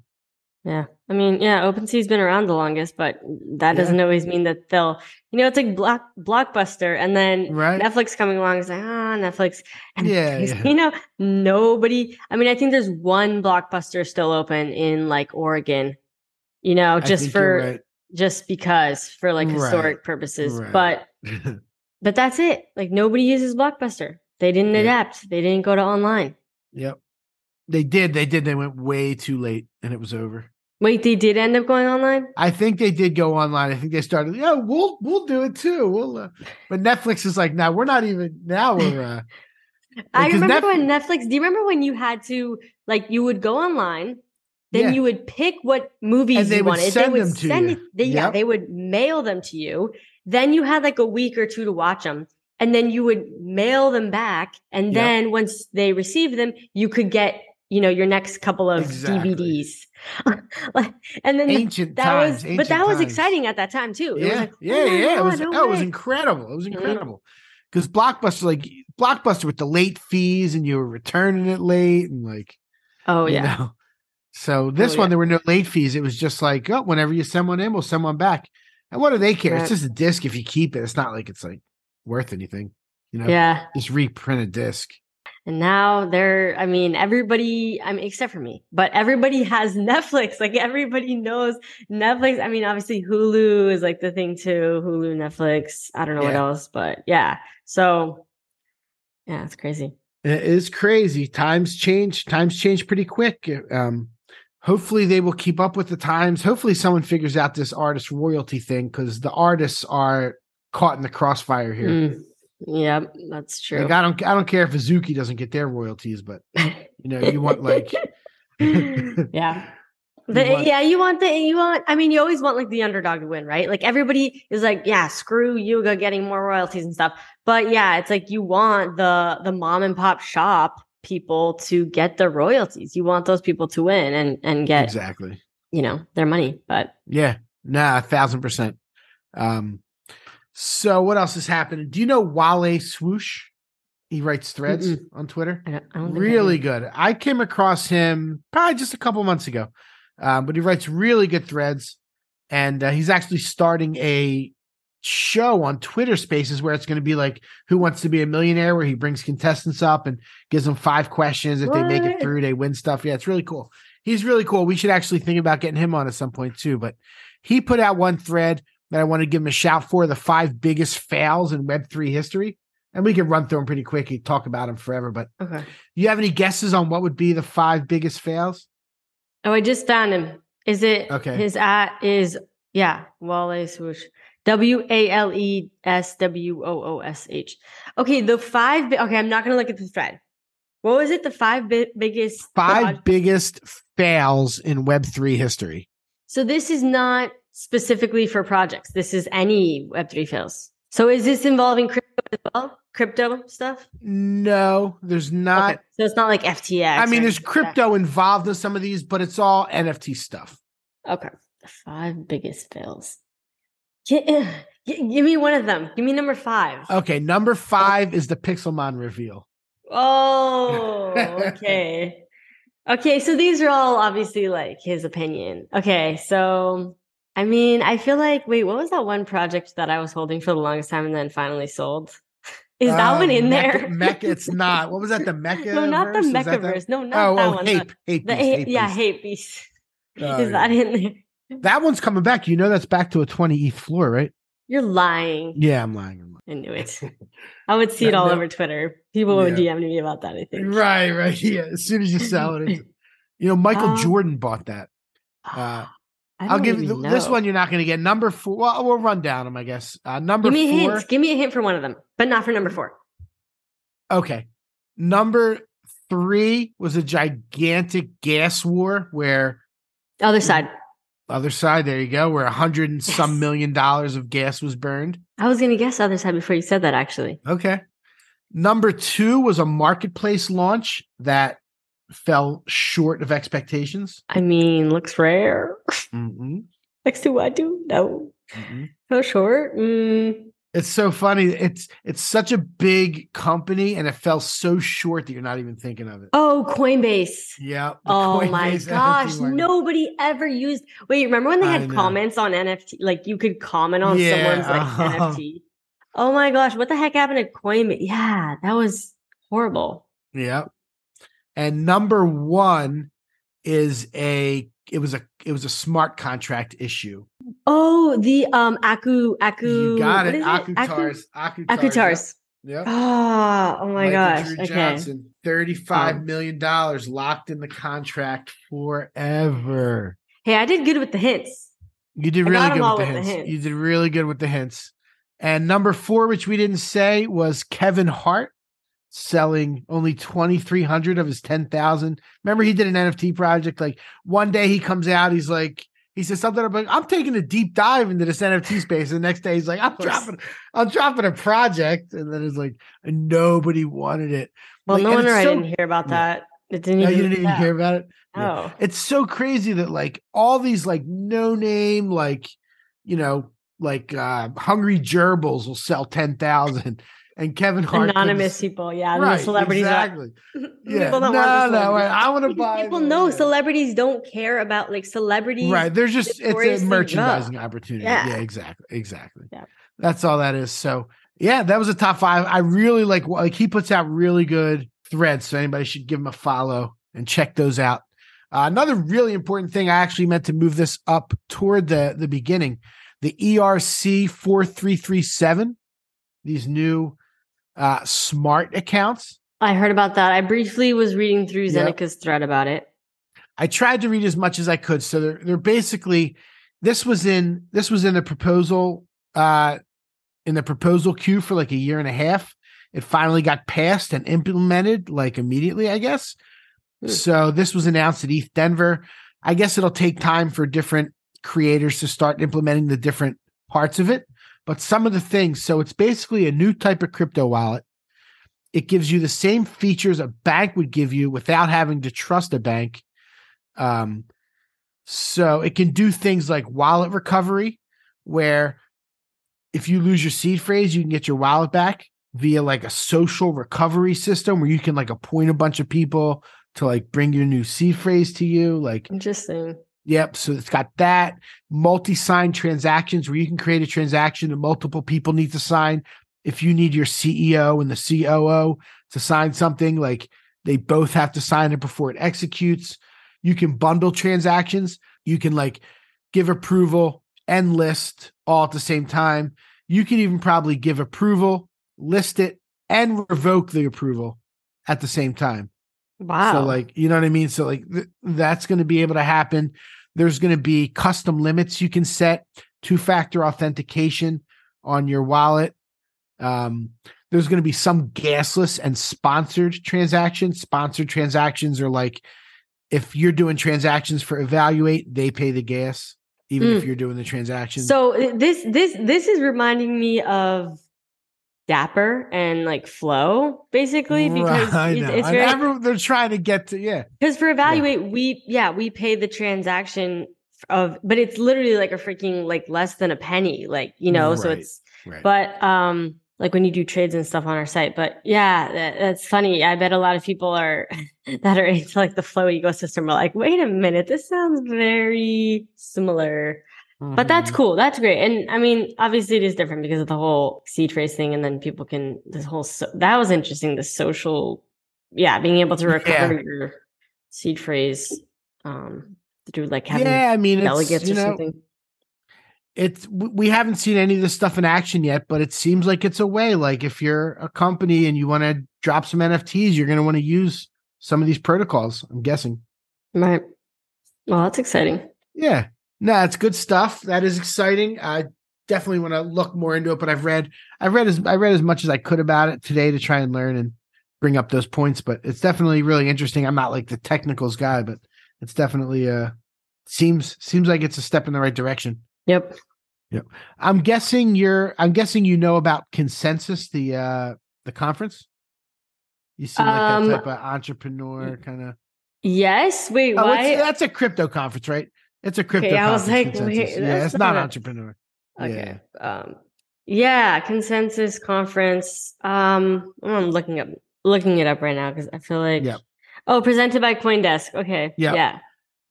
Yeah. I mean, yeah, OpenSea's been around the longest, but that Yeah. doesn't always mean that they'll, you know, it's like block, Blockbuster and then Right. Netflix coming along is like, ah, Netflix. And, Yeah, yeah. you know, nobody, I mean, I think there's one Blockbuster still open in like Oregon, you know, just for, right. just because for like Right. historic purposes. Right. But, but that's it. Like nobody uses Blockbuster. They didn't Yeah. adapt. They didn't go to online. yep. They did. They did. They went way too late and it was over. Wait, they did end up going online? I think they did go online. I think they started, yeah, we'll we'll do it too. We'll uh, but Netflix is like, now we're not even now we're uh I remember Netf- when Netflix. Do you remember when you had to like you would go online, then Yeah. you would pick what movies And they you would wanted. send they would them to send you. it. They, Yeah, they would mail them to you. Then you had like a week or two to watch them, and then you would mail them back. And Yep. then once they received them, you could get you know your next couple of Exactly. DVDs. Like, and then ancient that times. was, but that was exciting at that time too. It was Yeah, like, yeah, oh my yeah. It was no oh, it was incredible. It was Mhm. incredible. Because Blockbuster, like Blockbuster with the late fees and you were returning it late and like Oh you yeah. know. So this Oh, one yeah. there were no late fees. It was just like, oh, whenever you send one in, we'll send one back. And what do they care? Right. It's just a disc if you keep it. It's not like it's like worth anything. You know, Yeah. just reprint a disc. And now they're, I mean, everybody, I mean, except for me, but everybody has Netflix. Like everybody knows Netflix. I mean, obviously Hulu is like the thing too. Hulu, Netflix. I don't know what else, but yeah. So yeah, it's crazy. It is crazy. Times change. Times change pretty quick. Um, hopefully they will keep up with the times. Hopefully someone figures out this artist royalty thing because the artists are caught in the crossfire here. Mm, yeah, that's true. Like I don't I don't care if Azuki doesn't get their royalties, but you know, you want like yeah. You want- yeah, you want the you want. I mean, you always want like the underdog to win, right? Like everybody is like, yeah, screw Yuga getting more royalties and stuff. But yeah, it's like you want the the mom and pop shop people to get the royalties. You want those people to win and and get exactly. you know their money. But Yeah, nah, a thousand percent. Um, so what else is happening? Do you know Wale Swoosh? He writes threads Mm-mm. on Twitter. I don't, I don't think I Really good. I came across him probably just a couple months ago, um, but he writes really good threads, and uh, he's actually starting a show on Twitter Spaces where it's going to be like Who Wants to Be a Millionaire, where he brings contestants up and gives them five questions. If they make it through, they win stuff. Yeah, it's really cool. He's really cool. We should actually think about getting him on at some point too. But he put out one thread that I want to give him a shout for: the five biggest fails in Web three history. And we can run through them pretty quick and talk about them forever. But Okay. you have any guesses on what would be the five biggest fails? Oh, I just found him. Is it Okay. His at is yeah, Wale Swoosh. W A L E S W O O S H. Okay, the five. bi- Okay, I'm not gonna look at the thread. What was it? The five bi- biggest Five biggest fails in Web3 history. So this is not specifically for projects. This is any Web3 fails. So is this involving crypto as well? Crypto stuff? No, there's not. Okay, So it's not like FTX. I mean, there's like that. crypto involved in some of these, but it's all NFT stuff. Okay. The five biggest fails. Gi- gi- give me one of them. Give me number five. Okay, number five is the Pixelmon reveal. Oh, okay. okay, so these are all obviously like his opinion. Okay, so I mean, I feel like wait, what was that one project that I was holding for the longest time and then finally sold? Is that Um, one in Mecha- there? Mecha, it's not. What was that? The Mecha? no, not the verse? Is that that? Mechaverse. No, not Oh, that oh, one. hate, hate, the beast, hate, yeah, beast. Hape beast. Oh, Is that in there? That one's coming back. You know that's back to a 20 ETH floor, right? You're lying. Yeah, I'm lying. I'm lying. I knew it. I would see it all that- over Twitter. People would Yeah. DM me about that. I think. Right, right. Yeah. As soon as you sell it, you know, Michael Um, Jordan bought that. Uh, I I'll give you this one. You're not going to get number four. Well, we'll run down them, I guess. Uh, number Give me four. hint. Give me a hint for one of them, but not for number four. Okay. Number three was a gigantic gas war where Other side. other side, there you go, where a hundred and some million dollars of gas was burned. I was gonna guess other side before you said that. Actually, Okay. Number two was a marketplace launch that fell short of expectations. I mean, looks rare. Mm-mm, Next to what do? No, mm-mm. so short. Mm, It's so funny. It's it's such a big company, and it fell so short that you're not even thinking of it. Oh, Coinbase. Yeah. Oh my Coinbase NFT gosh, nobody ever used. Wait, remember when they had comments on NFT? Like you could comment on Yeah, someone's like uh-huh. NFT. Oh my gosh, what the heck happened to Coinbase? Yeah, that was horrible. Yeah. And number one is a it was a it was a smart contract issue. Oh, the um Aku Aku. you got it. Akutars. Akutars. Akutars. Yep. Ah, oh my Michael gosh. Drew Okay. Johnson, thirty-five Um, million dollars locked in the contract forever. Hey, I did good with the hints. You did I really good with the, with the hints. You did really good with the hints. And number four, which we didn't say, was Kevin Hart selling only 2,300 of his 10,000. Remember, he did an NFT project. Like one day he comes out, he's like, he says something about, I'm taking a deep dive into this NFT space. And the next day he's like, I'm dropping, I'm dropping a project. And then it's like, nobody wanted it. Well, Like, no wonder it's I didn't hear about that. It didn't No, even. you didn't even hear about it. Oh, It's so crazy that like all these like no name like you know like uh hungry gerbils will sell ten thousand and Kevin Hart anonymous comes- people. Yeah, right the celebrities. are- exactly yeah People no don't want the no celebrities. I want to buy people the- know celebrities don't care about like celebrities. right they're just it's a merchandising opportunity Yeah. yeah exactly exactly Yeah. that's all that is so yeah that was a top five I really like like he puts out really good threads so anybody should give him a follow and check those out Uh, another really important thing, I actually meant to move this up toward the the beginning. The ERC four three three seven, these new uh, smart accounts. I heard about that. I briefly was reading through Yep. Zeneca's thread about it. I tried to read as much as I could. So they're they're basically this was in this was in the proposal uh in the proposal queue for like a year and a half. It finally got passed and implemented like immediately, I guess. Hmm. So this was announced at ETH Denver. I guess it'll take time for different creators to start implementing the different parts of it. But some of the things, so it's basically a new type of crypto wallet. It gives you the same features a bank would give you without having to trust a bank. Um, so it can do things like wallet recovery, where if you lose your seed phrase, you can get your wallet back via like a social recovery system where you can like appoint a bunch of people to like bring your new seed phrase to you. Like, Interesting. Yep. So it's got that multi sign transactions where you can create a transaction and multiple people need to sign. If you need your CEO and the COO to sign something, like they both have to sign it before it executes. You can bundle transactions. You can like give approval and list all at the same time. You can even probably give approval, list it, and revoke the approval at the same time. Wow. So like, you know what I mean? So like th- that's going to be able to happen. There's going to be custom limits you can set, two-factor authentication on your wallet. Um, there's going to be some gasless and sponsored transactions. Sponsored transactions are like if you're doing transactions for evaluate, they pay the gas, even if Mm. you're doing the transaction. So this this this is reminding me of Dapper and like Flow, basically, because I it's, it's very they're trying to get to yeah. because for evaluate we yeah we pay the transaction of but it's literally like a freaking like less than a penny like you know so it's right. but um like when you do trades and stuff on our site but yeah that, that's funny i bet a lot of people are that are into like the flow ecosystem are like wait a minute this sounds very similar but that's Mhm. cool that's great and i mean obviously it is different because of the whole seed phrase thing and then people can this whole so, that was interesting the social yeah being able to recover your seed phrase um through like having yeah, I mean, it's, delegates you or know, something it's we haven't seen any of this stuff in action yet, but it seems like it's a way. Like if you're a company and you want to drop some NFTs, you're going to want to use some of these protocols. I'm guessing. right well that's exciting Yeah, no, it's good stuff. That is exciting. I definitely want to look more into it, but I've read, I've read as I read as much as I could about it today to try and learn and bring up those points. But it's definitely really interesting. I'm not like the technicals guy, but it's definitely uh seems seems like it's a step in the right direction. yep Yep. I'm guessing you're I'm guessing you know about consensus, the uh the conference. You seem like Um, that type of entrepreneur kind of yes wait oh, why that's a crypto conference, right? It's a crypto Okay, I was like, wait, yeah, that's it's not not entrepreneur. okay um Yeah, consensus conference. Um, I'm looking up looking it up right now because I feel like Yep. Oh, presented by CoinDesk. Okay. Yep. Yeah.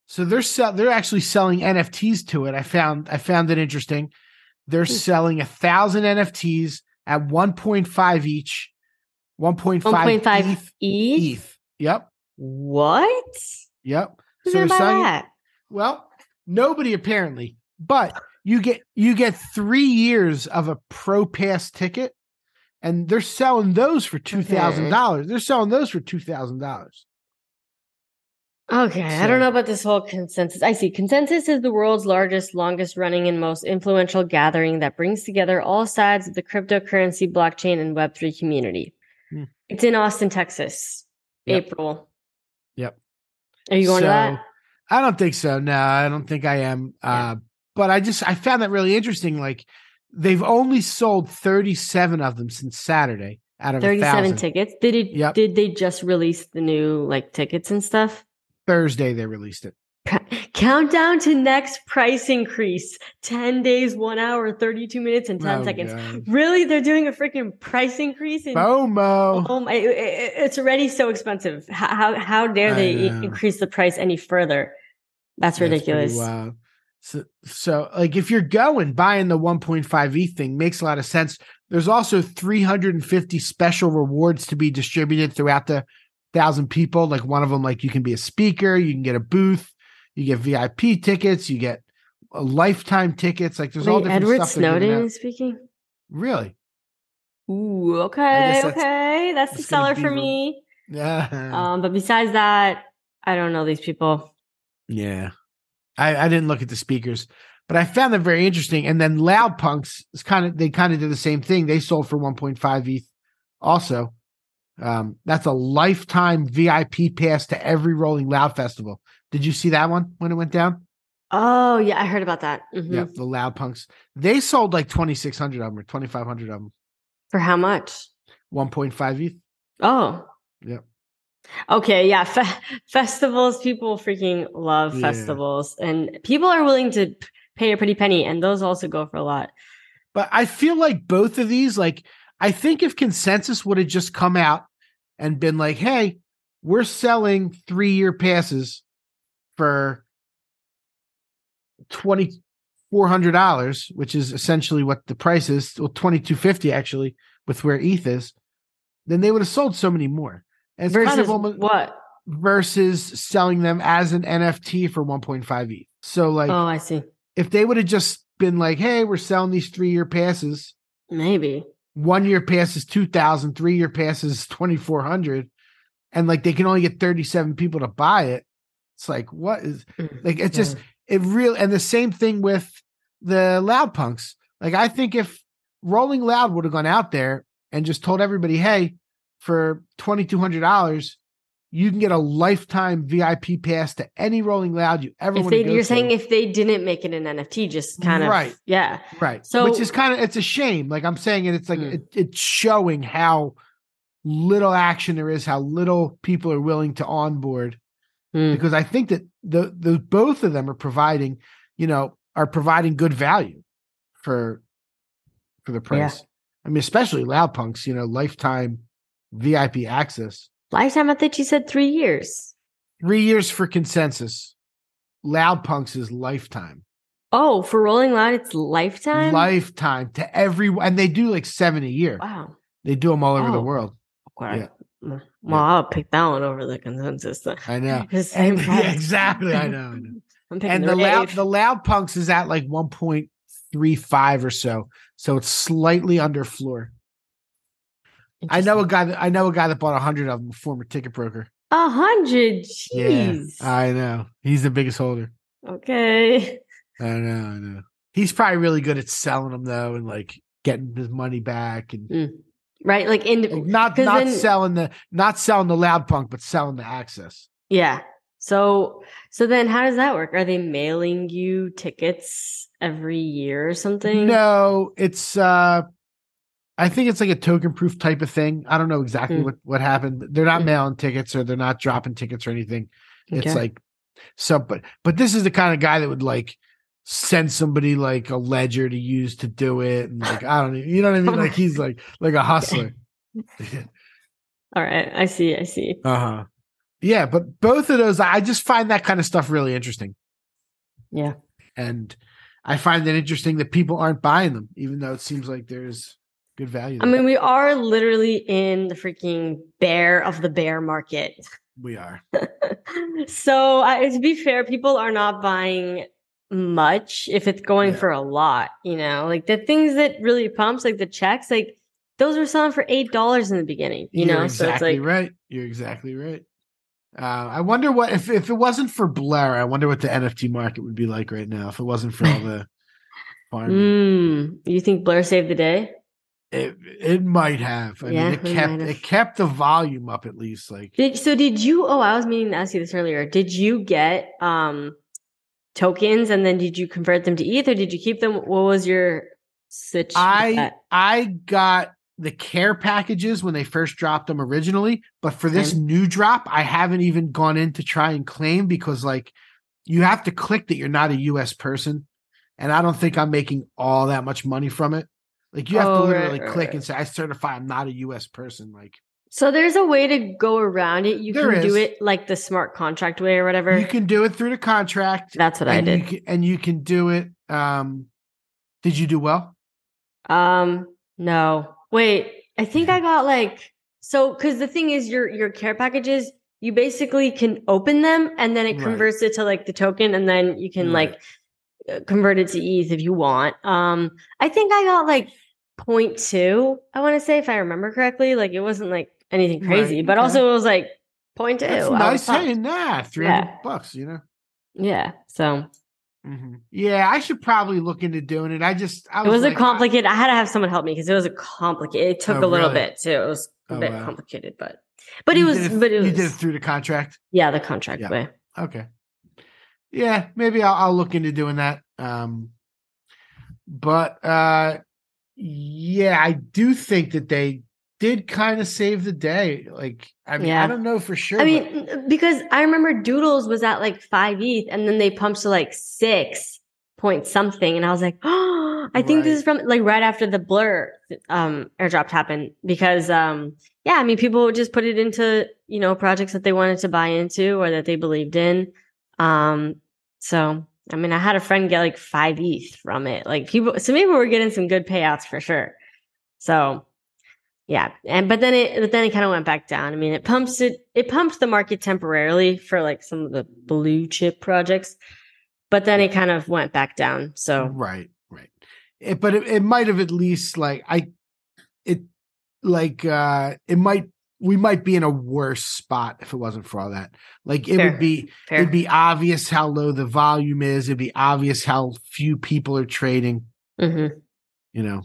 So they're sell- they're actually selling NFTs to it. I found I found it interesting. They're selling a thousand NFTs at 1.5 each, 1.5 1.5 ETH. ETH. ETH. Yep. What? Yep. Who's so gonna they're buy selling that? Well, nobody apparently, but you get you get three years of a pro pass ticket, and they're selling those for two thousand dollars. They're selling those for two thousand dollars. Okay, I don't know about this whole consensus. I see. Consensus is the world's largest, longest running, and most influential gathering that brings together all sides of the cryptocurrency, blockchain, and Web3 community. Hmm. It's in Austin, Texas, Yep. April. Yep. Are you going to that? I don't think so. No, I don't think I am. Uh, but I just I found that really interesting. Like they've only sold thirty seven of them since Saturday out of a 37 thousand. tickets. Did it Yep. did they just release the new like tickets and stuff? Thursday they released it. Countdown to next price increase. 10 days, 1 hour, 32 minutes and 10 Oh, seconds. God. Really? They're doing a freaking price increase in FOMO. Oh my! it- it- it's already so expensive. How how, how dare they increase the price any further? That's ridiculous. wild. So, so like if you're going buying the 1.5e thing makes a lot of sense. There's also 350 special rewards to be distributed throughout the thousand people. Like one of them, like you can be a speaker, you can get a booth, you get VIP tickets, you get a lifetime tickets. Like there's all different Edward stuff they're Snowden is speaking. Really? Ooh, okay, that's- okay, that's the that's gonna seller for me. Yeah. Um, but besides that, I don't know these people. Yeah. I, I didn't look at the speakers, but I found them very interesting. And then Loud Punks is kind of they kind of did the same thing. They sold for 1.5 ETH also. Um, that's a lifetime VIP pass to every Rolling Loud festival. Did you see that one when it went down? Oh yeah, I heard about that. Mhm. Yeah, the Loud Punks. They sold like 2,600 of them or 2,500 of them. For how much? 1.5 ETH. Oh. Yep. Okay, yeah, fe- festivals. People freaking love Yeah. festivals, and people are willing to pay a pretty penny, and those also go for a lot. But I feel like both of these, like, I think if consensus would have just come out and been like, hey, we're selling three year passes for twenty four hundred dollars, which is essentially what the price is, well, twenty two fifty actually, with where ETH is, then they would have sold so many more. And it's Versus kind of almost what? versus selling them as an NFT for 1.5 ETH. So like oh, I see. if they would have just been like, hey, we're selling these three year passes Maybe. one year pass is 2000 three year pass is 2400 and like they can only get 37 people to buy it it's like what is Mm, like it's just it really and the same thing with the loud punks like i think if rolling loud would have gone out there and just told everybody hey for $2200 you can get a lifetime vip pass to any rolling loud you ever If want they, to you're to. saying if they didn't make it an NFT, just kind of Right. yeah. Right. So- which is kind of it's a shame. Like I'm saying it, it's like Mm. it, it's showing how little action there is, how little people are willing to onboard. Mm. Because I think that the the both of them are providing, you know, are providing good value for for the price. I mean, especially Loud Punks, you know, lifetime VIP access. Lifetime, I think you said three years. Three years for consensus. Loud Punks is lifetime. Oh, for Rolling Loud, it's lifetime. Lifetime to every and they do like seven a year. Wow. They do them all over the Oh. world. Okay. Yeah. Well, I'll pick that one over the consensus. Then. I know. The same And- yeah, exactly. I know. I know. I'm picking and the, the loud the loud punks is at like 1.35 or so. So it's slightly under floor. I know a guy that I know a guy that bought a hundred of them, a former ticket broker. a hundred. Yeah, Jeez. I know. He's the biggest holder. okay. I know, I know. He's probably really good at selling them though, and like getting his money back, and mm. Right. Like in like, not not then- selling the not selling the loud punk, but selling the access. Yeah. So so then how does that work? Are they mailing you tickets every year or something? No, it's uh I think it's like a token proof type of thing. I don't know exactly Mm. what what happened. They're not Mm. mailing tickets or they're not dropping tickets or anything. It's like so but but this is the kind of guy that would like send somebody like a ledger to use to do it, and like I don't, even, you know what I mean? Like he's like like a hustler. All right, I see. I see. Uh huh. Yeah, but both of those, I just find that kind of stuff really interesting, Yeah. and I find it interesting that people aren't buying them, even though it seems like there's good value. I mean, we are literally in the freaking bear of the bear market. we are. so, I, to be fair, people are not buying much if it's going Yeah. for a lot. You know, like the things that really pumps, like the checks, like those were selling for eight dollars in the beginning. You You're know, exactly so it's like right. You're exactly right. Uh, I wonder what if if it wasn't for Blur, I wonder what the NFT market would be like right now if it wasn't for all the farming. Mm, you think Blur saved the day? It it might have. I Yeah, mean, it it kept it kept the volume up at least. Like Did so? Did you? Oh, I was meaning to ask you this earlier. Did you get um tokens and then did you convert them to ETH or did you keep them? What was your sit? with I? Uh, I got the care packages when they first dropped them originally, but for this Same. new drop, I haven't even gone in to try and claim because like you have to click that you're not a US person. And I don't think I'm making all that much money from it. Like you have to Oh, right, literally right, click right. and say, I certify I'm not a US person. Like So there's a way to go around it. You There can do it like the smart contract way or whatever. you can do it through the contract. That's what I did. You can, and you can do it. Um did you do well? Um, no. Wait, I think I got like so because the thing is your your care packages, you basically can open them and then it Right. converts it to like the token and then you can Right. like uh, convert it to ETH if you want. Um, I think I got like 0.2, I want to say if I remember correctly. Like it wasn't like anything Right, crazy, but okay. also it was like 0.2. That's I was nice. pumped. Hey, nah, 300 Yeah. bucks, you know? Yeah. So Mhm. Yeah, I should probably look into doing it. I just, I it was a complicated. I had to have someone help me because it was a complicated. It took Oh, a little really? bit too. It was a Oh, bit wow. complicated, but but it was. did but it was. you did it through the contract. Yeah, the contract Yeah. way. Okay. Yeah, maybe I'll, I'll look into doing that. Um, but uh, yeah, I do think that they did kind of save the day. Like, I mean, I don't know for sure. I but- mean, because I remember Doodles was at like five ETH, and then they pumped to like six point something, and I was like, oh, I think Right. this is from like right after the Blur um airdrop happened because um yeah, I mean, people would just put it into you know projects that they wanted to buy into or that they believed in. Um, so I mean, I had a friend get like five ETH from it. Like people, so maybe we're getting some good payouts for sure. So yeah, and but then it but then it kind of went back down. I mean, it pumps it it pumped the market temporarily for like some of the blue chip projects, but then it kind of went back down. So right, right. It, but it, it might have at least like I, it like uh, it might we might be in a worse spot if it wasn't for all that. Like it Fair. would be fair. it'd be obvious how low the volume is. It'd be obvious how few people are trading. Mhm. You know,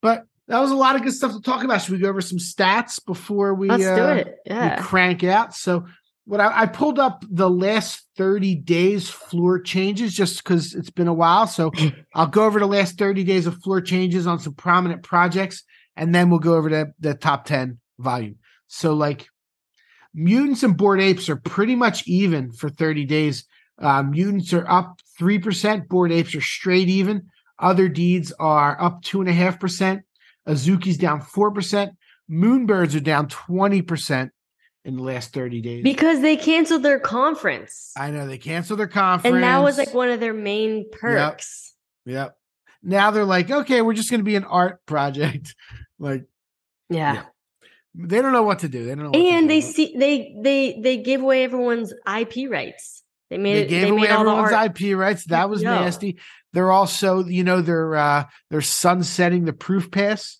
but that was a lot of good stuff to talk about. Should we go over some stats before we, Let's do uh, it. Yeah. crank out? So, what I, I, pulled up the last 30 days floor changes just because it's been a while. So, I'll go over the last 30 days of floor changes on some prominent projects, and then we'll go over the, the top 10 volume. So, like, mutants and bored apes are pretty much even for 30 days. Uh, mutants are up 3%, Bored apes are straight even. Other deeds are up 2.5%. Azuki's down four percent. Moonbirds are down twenty percent in the last thirty days. Because they canceled their conference. I know they canceled their conference, And that was like one of their main perks. Yep. Now they're like, okay, we're just going to be an art project. like Yeah. Yeah. they don't know what to do. They don't know. What to And they see they they they give away everyone's IP rights. They made they it gave they away made all the everyone's. IP rights. That was Yo. nasty. They're also, you know, they're uh they're sunsetting the proof pass.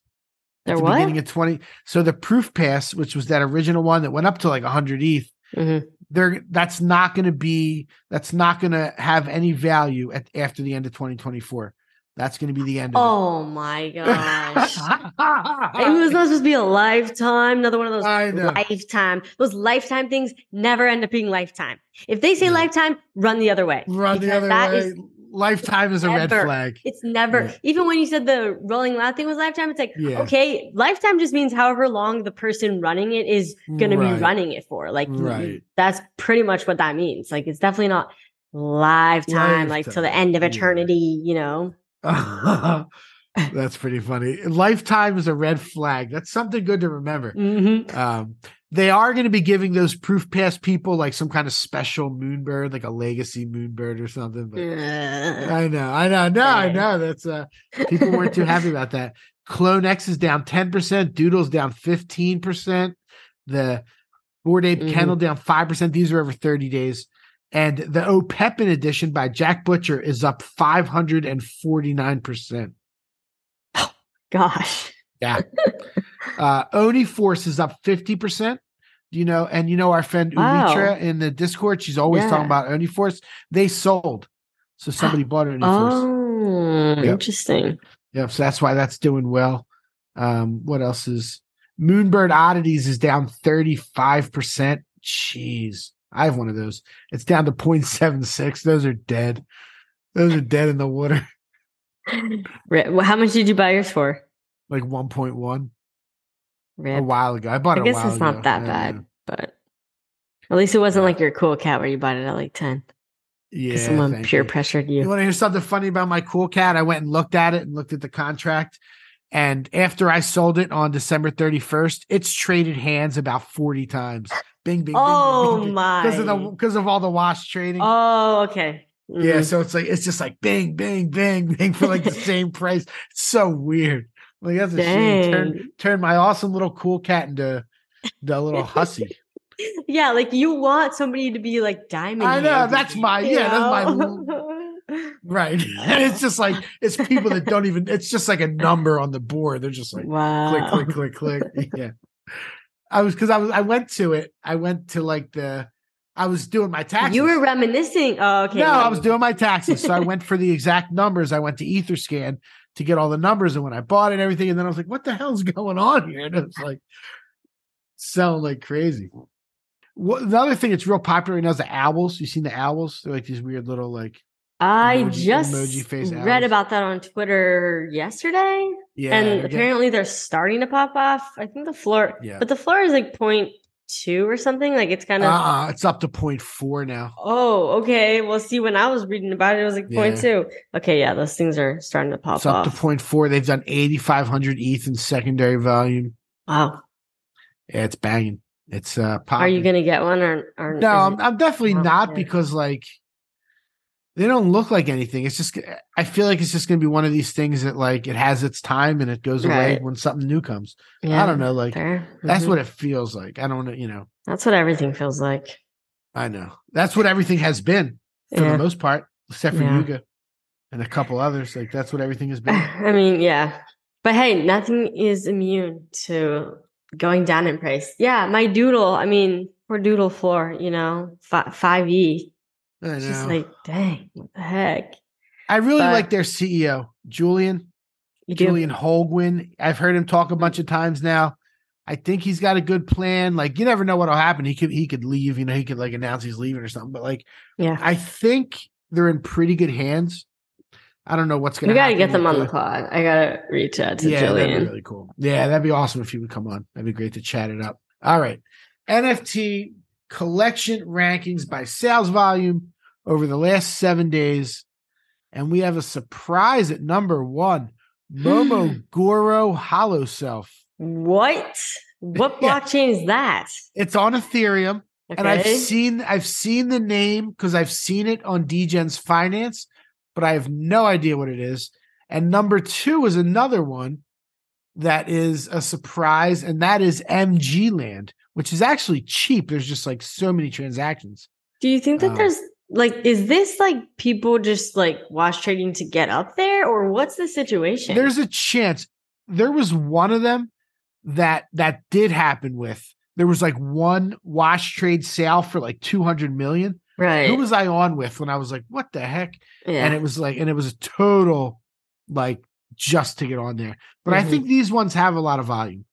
They're the what? beginning of 20 so the proof pass which was that original one that went up to like 100 eth Mhm. they're that's not going to be that's not going to have any value at after the end of 2024 that's going to be the end of Oh my gosh. it It was not supposed to be a lifetime. Another one of those lifetime. Those lifetime things never end up being lifetime. If they say No. lifetime, run the other way. run the other that way is lifetime is a red flag It's never Yeah. even when you said the rolling loud thing was lifetime. It's like Yeah. okay, lifetime just means however long the person running it is going to be running it for. Like Right. that's pretty much what that means. Like it's definitely not lifetime, like till the end of yeah. eternity, you know. That's pretty funny. Lifetime is a red flag. That's something good to remember. Mhm. Um, they are going to be giving those proof pass people like some kind of special moonbird, like a legacy moonbird or something. But Ugh. I know, I know, no, I know. That's uh, people weren't too happy about that. Clone X is down ten percent. Doodle's down fifteen percent. The Bored Ape Mhm. Kennel down five percent. These are over thirty days. And the Opepen edition by Jack Butcher is up five hundred and forty nine percent. Oh, Gosh. Yeah. uh Oni Force is up 50%. You know, and you know our friend Wow. Ulitra in the Discord, she's always Yeah. talking about Oni Force. They sold. So somebody bought Oni Force. Oh, Yep. interesting. Yep. So that's why that's doing well. Um, what else is Moonbird Oddities is down 35%. Jeez. I have one of those. It's down to 0.76. Those are dead. Those are dead in the water. Well, How much did you buy yours for? Like 1.1 a while ago. I bought it I guess it's not ago. that Yeah, bad, but at least it wasn't Yeah. like your cool cat where you bought it at like 10. Yeah. Someone peer you. pressured You you. want to hear something funny about my cool cat? I went and looked at it and looked at the contract. And after I sold it on December 31st, it's traded hands about 40 times. Bing, bing, Oh, bing, my. Because of the because of all the wash trading. Oh, okay. yeah, Mhm. so it's like it's just like bing, bing, bing, bing for like the same price. It's so weird. Like that's a shame. Turn turn my awesome little cool cat into the little hussy. Yeah, like you want somebody to be like diamond. I know, that's my- yeah, that's my know? Right. And it's just like it's people that don't even it's just like a number on the board. They're just like wow. click, click, click, click. Yeah. I was because I was I went to it. I went to like the I was doing my taxes. You were reminiscing. Oh, okay. no. I was doing my taxes. So I went for the exact numbers. I went to Etherscan to get all the numbers and when I bought it and everything. And then I was like, what the hell's going on here? And it was like selling like crazy. What, the other thing that's real popular right now is the owls. You seen the owls? They're like these weird little like I emoji- just emoji face read about that on Twitter yesterday. yeah. and getting- apparently they're starting to pop off. I think the floor, Yeah. but the floor is like point two or something. Like it's kind of. uh-uh, it's up to point four now. Oh, okay. Well, see, when I was reading about it, it was like point Yeah. two. Okay, yeah, those things are starting to pop It's up off. to point four. They've done 8,500 ETH in secondary volume. wow. Yeah, it's banging. It's uh Are you gonna get one or? or No, I'm, I'm definitely not because like they don't look like anything. It's just I feel like it's just gonna be one of these things that like it has its time and it goes away when something new comes. yeah, I don't know, like fair. that's mm-hmm. what it feels like. I don't know, you know. That's what everything feels like. I know that's what everything has been for Yeah. the most part, except for Yeah. Yuga and a couple others. Like that's what everything has been. I mean, yeah. But hey, nothing is immune to going down in price. Yeah, my doodle, I mean, for doodle floor, you know, 5e. I know. like, dang, what the heck? I really but- like their CEO, Julian. You do. Julian Holguin. I've heard him talk a bunch mm. of times now. I think he's got a good plan. Like you never know what'll happen. He could he could leave. You know, he could like announce he's leaving or something. But like Yeah. I think they're in pretty good hands. I don't know what's gonna. We gotta get them on the pod. I gotta reach out to Julian. yeah, that'd be really cool. Yeah, that'd be awesome if he would come on. That'd be great to chat it up. All right, NFT collection rankings by sales volume over the last seven days, and we have a surprise at number one. Hmm. Momo Goro Hollow Self. What? What Yeah. blockchain is that? It's on Ethereum. And I've seen I've seen the name because I've seen it on DGen's finance, but I have no idea what it is. And number two is another one that is a surprise, and that is MG Land, which is actually cheap. There's just like so many transactions. Do you think that Um, there's like is this like people just like wash trading to get up there or what's the situation? There's a chance. There was one of them that that did happen with. There was like one wash trade sale for like 200 million. right. Who was I on with when I was like, what the heck? yeah. and it was like and it was a total like just to get on there but i Mhm. think these ones have a lot of volume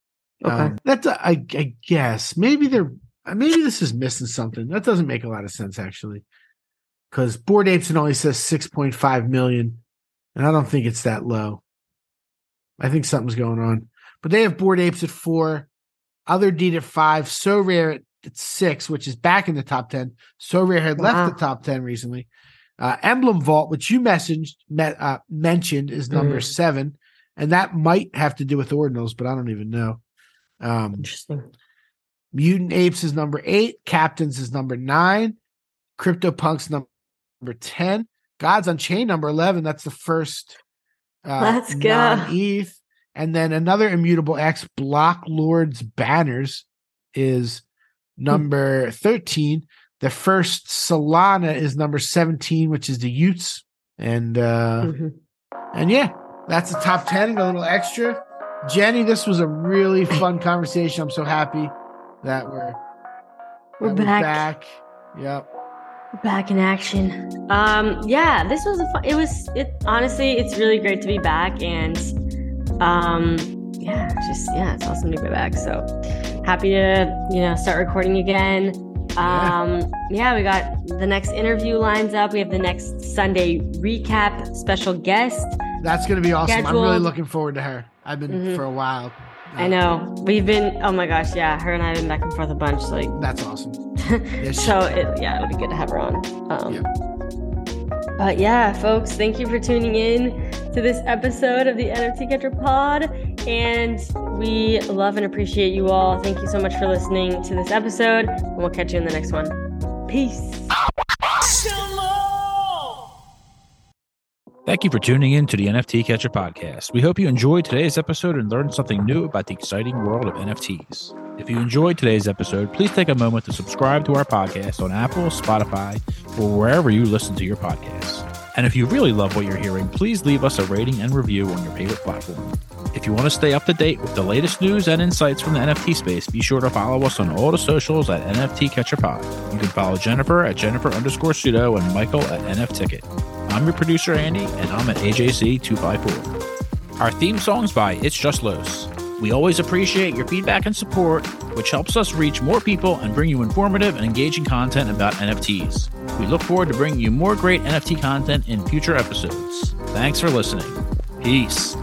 okay. um, that's a- I, I guess maybe they're maybe this is missing something that doesn't make a lot of sense actually because bored apes it only says 6.5 million and i don't think it's that low i think something's going on but they have bored apes at four Otherdeed at five Sorare at at six, which is back in the top 10. Sorare had Wow. left the top 10 recently. Uh, Emblem Vault, which you messaged, met, uh, mentioned, is number Mhm. seven. And that might have to do with Ordinals, but I don't even know. Um, Interesting. Mutant Apes is number eight. Captains is number nine. CryptoPunks num- number 10. Gods Unchained number 11. That's the first uh, Let's go. non-ETH. And then another Immutable X, Block Lords Banners, is number 13. The first Solana is number 17, which is the y00ts. And uh Mhm. and yeah, that's the top 10 and a little extra. Jenny, this was a really fun conversation. I'm so happy that we're, We're that back. back. Yep. We're back in action. Um, yeah, this was a fun. It was. It honestly, it's really great to be back, and um, yeah, just yeah, it's awesome to be back. So happy to you know start recording again. Um, yeah, we got the next interview lines up. We have the next Sunday recap special guest. That's going to be awesome. I'm really looking forward to her. I've been Mhm. for a while. I know we've been. Oh my gosh, yeah, her and I have been back and forth a bunch. Like, That's awesome. So it, yeah, it'll be good to have her on. Um, Yeah. But yeah, folks, thank you for tuning in to this episode of the NFT Catcher Pod. And we love and appreciate you all. Thank you so much for listening to this episode. And we'll catch you in the next one. Peace. Thank you for tuning in to the NFT Catcher podcast. We hope you enjoyed today's episode and learned something new about the exciting world of NFTs. If you enjoyed today's episode, please take a moment to subscribe to our podcast on Apple, Spotify, or wherever you listen to your podcasts. And if you really love what you're hearing, please leave us a rating and review on your favorite platform. If you want to stay up to date with the latest news and insights from the NFT space, be sure to follow us on all the socials at NFT Catcher Pod. You can follow Jennifer at Jennifer underscore pseudo and Michael at NF Ticket. I'm your producer, Andy, and I'm at AJC254. Our theme song's by It's Just Los. We always appreciate your feedback and support, which helps us reach more people and bring you informative and engaging content about NFTs. We look forward to bringing you more great NFT content in future episodes. Thanks for listening. Peace.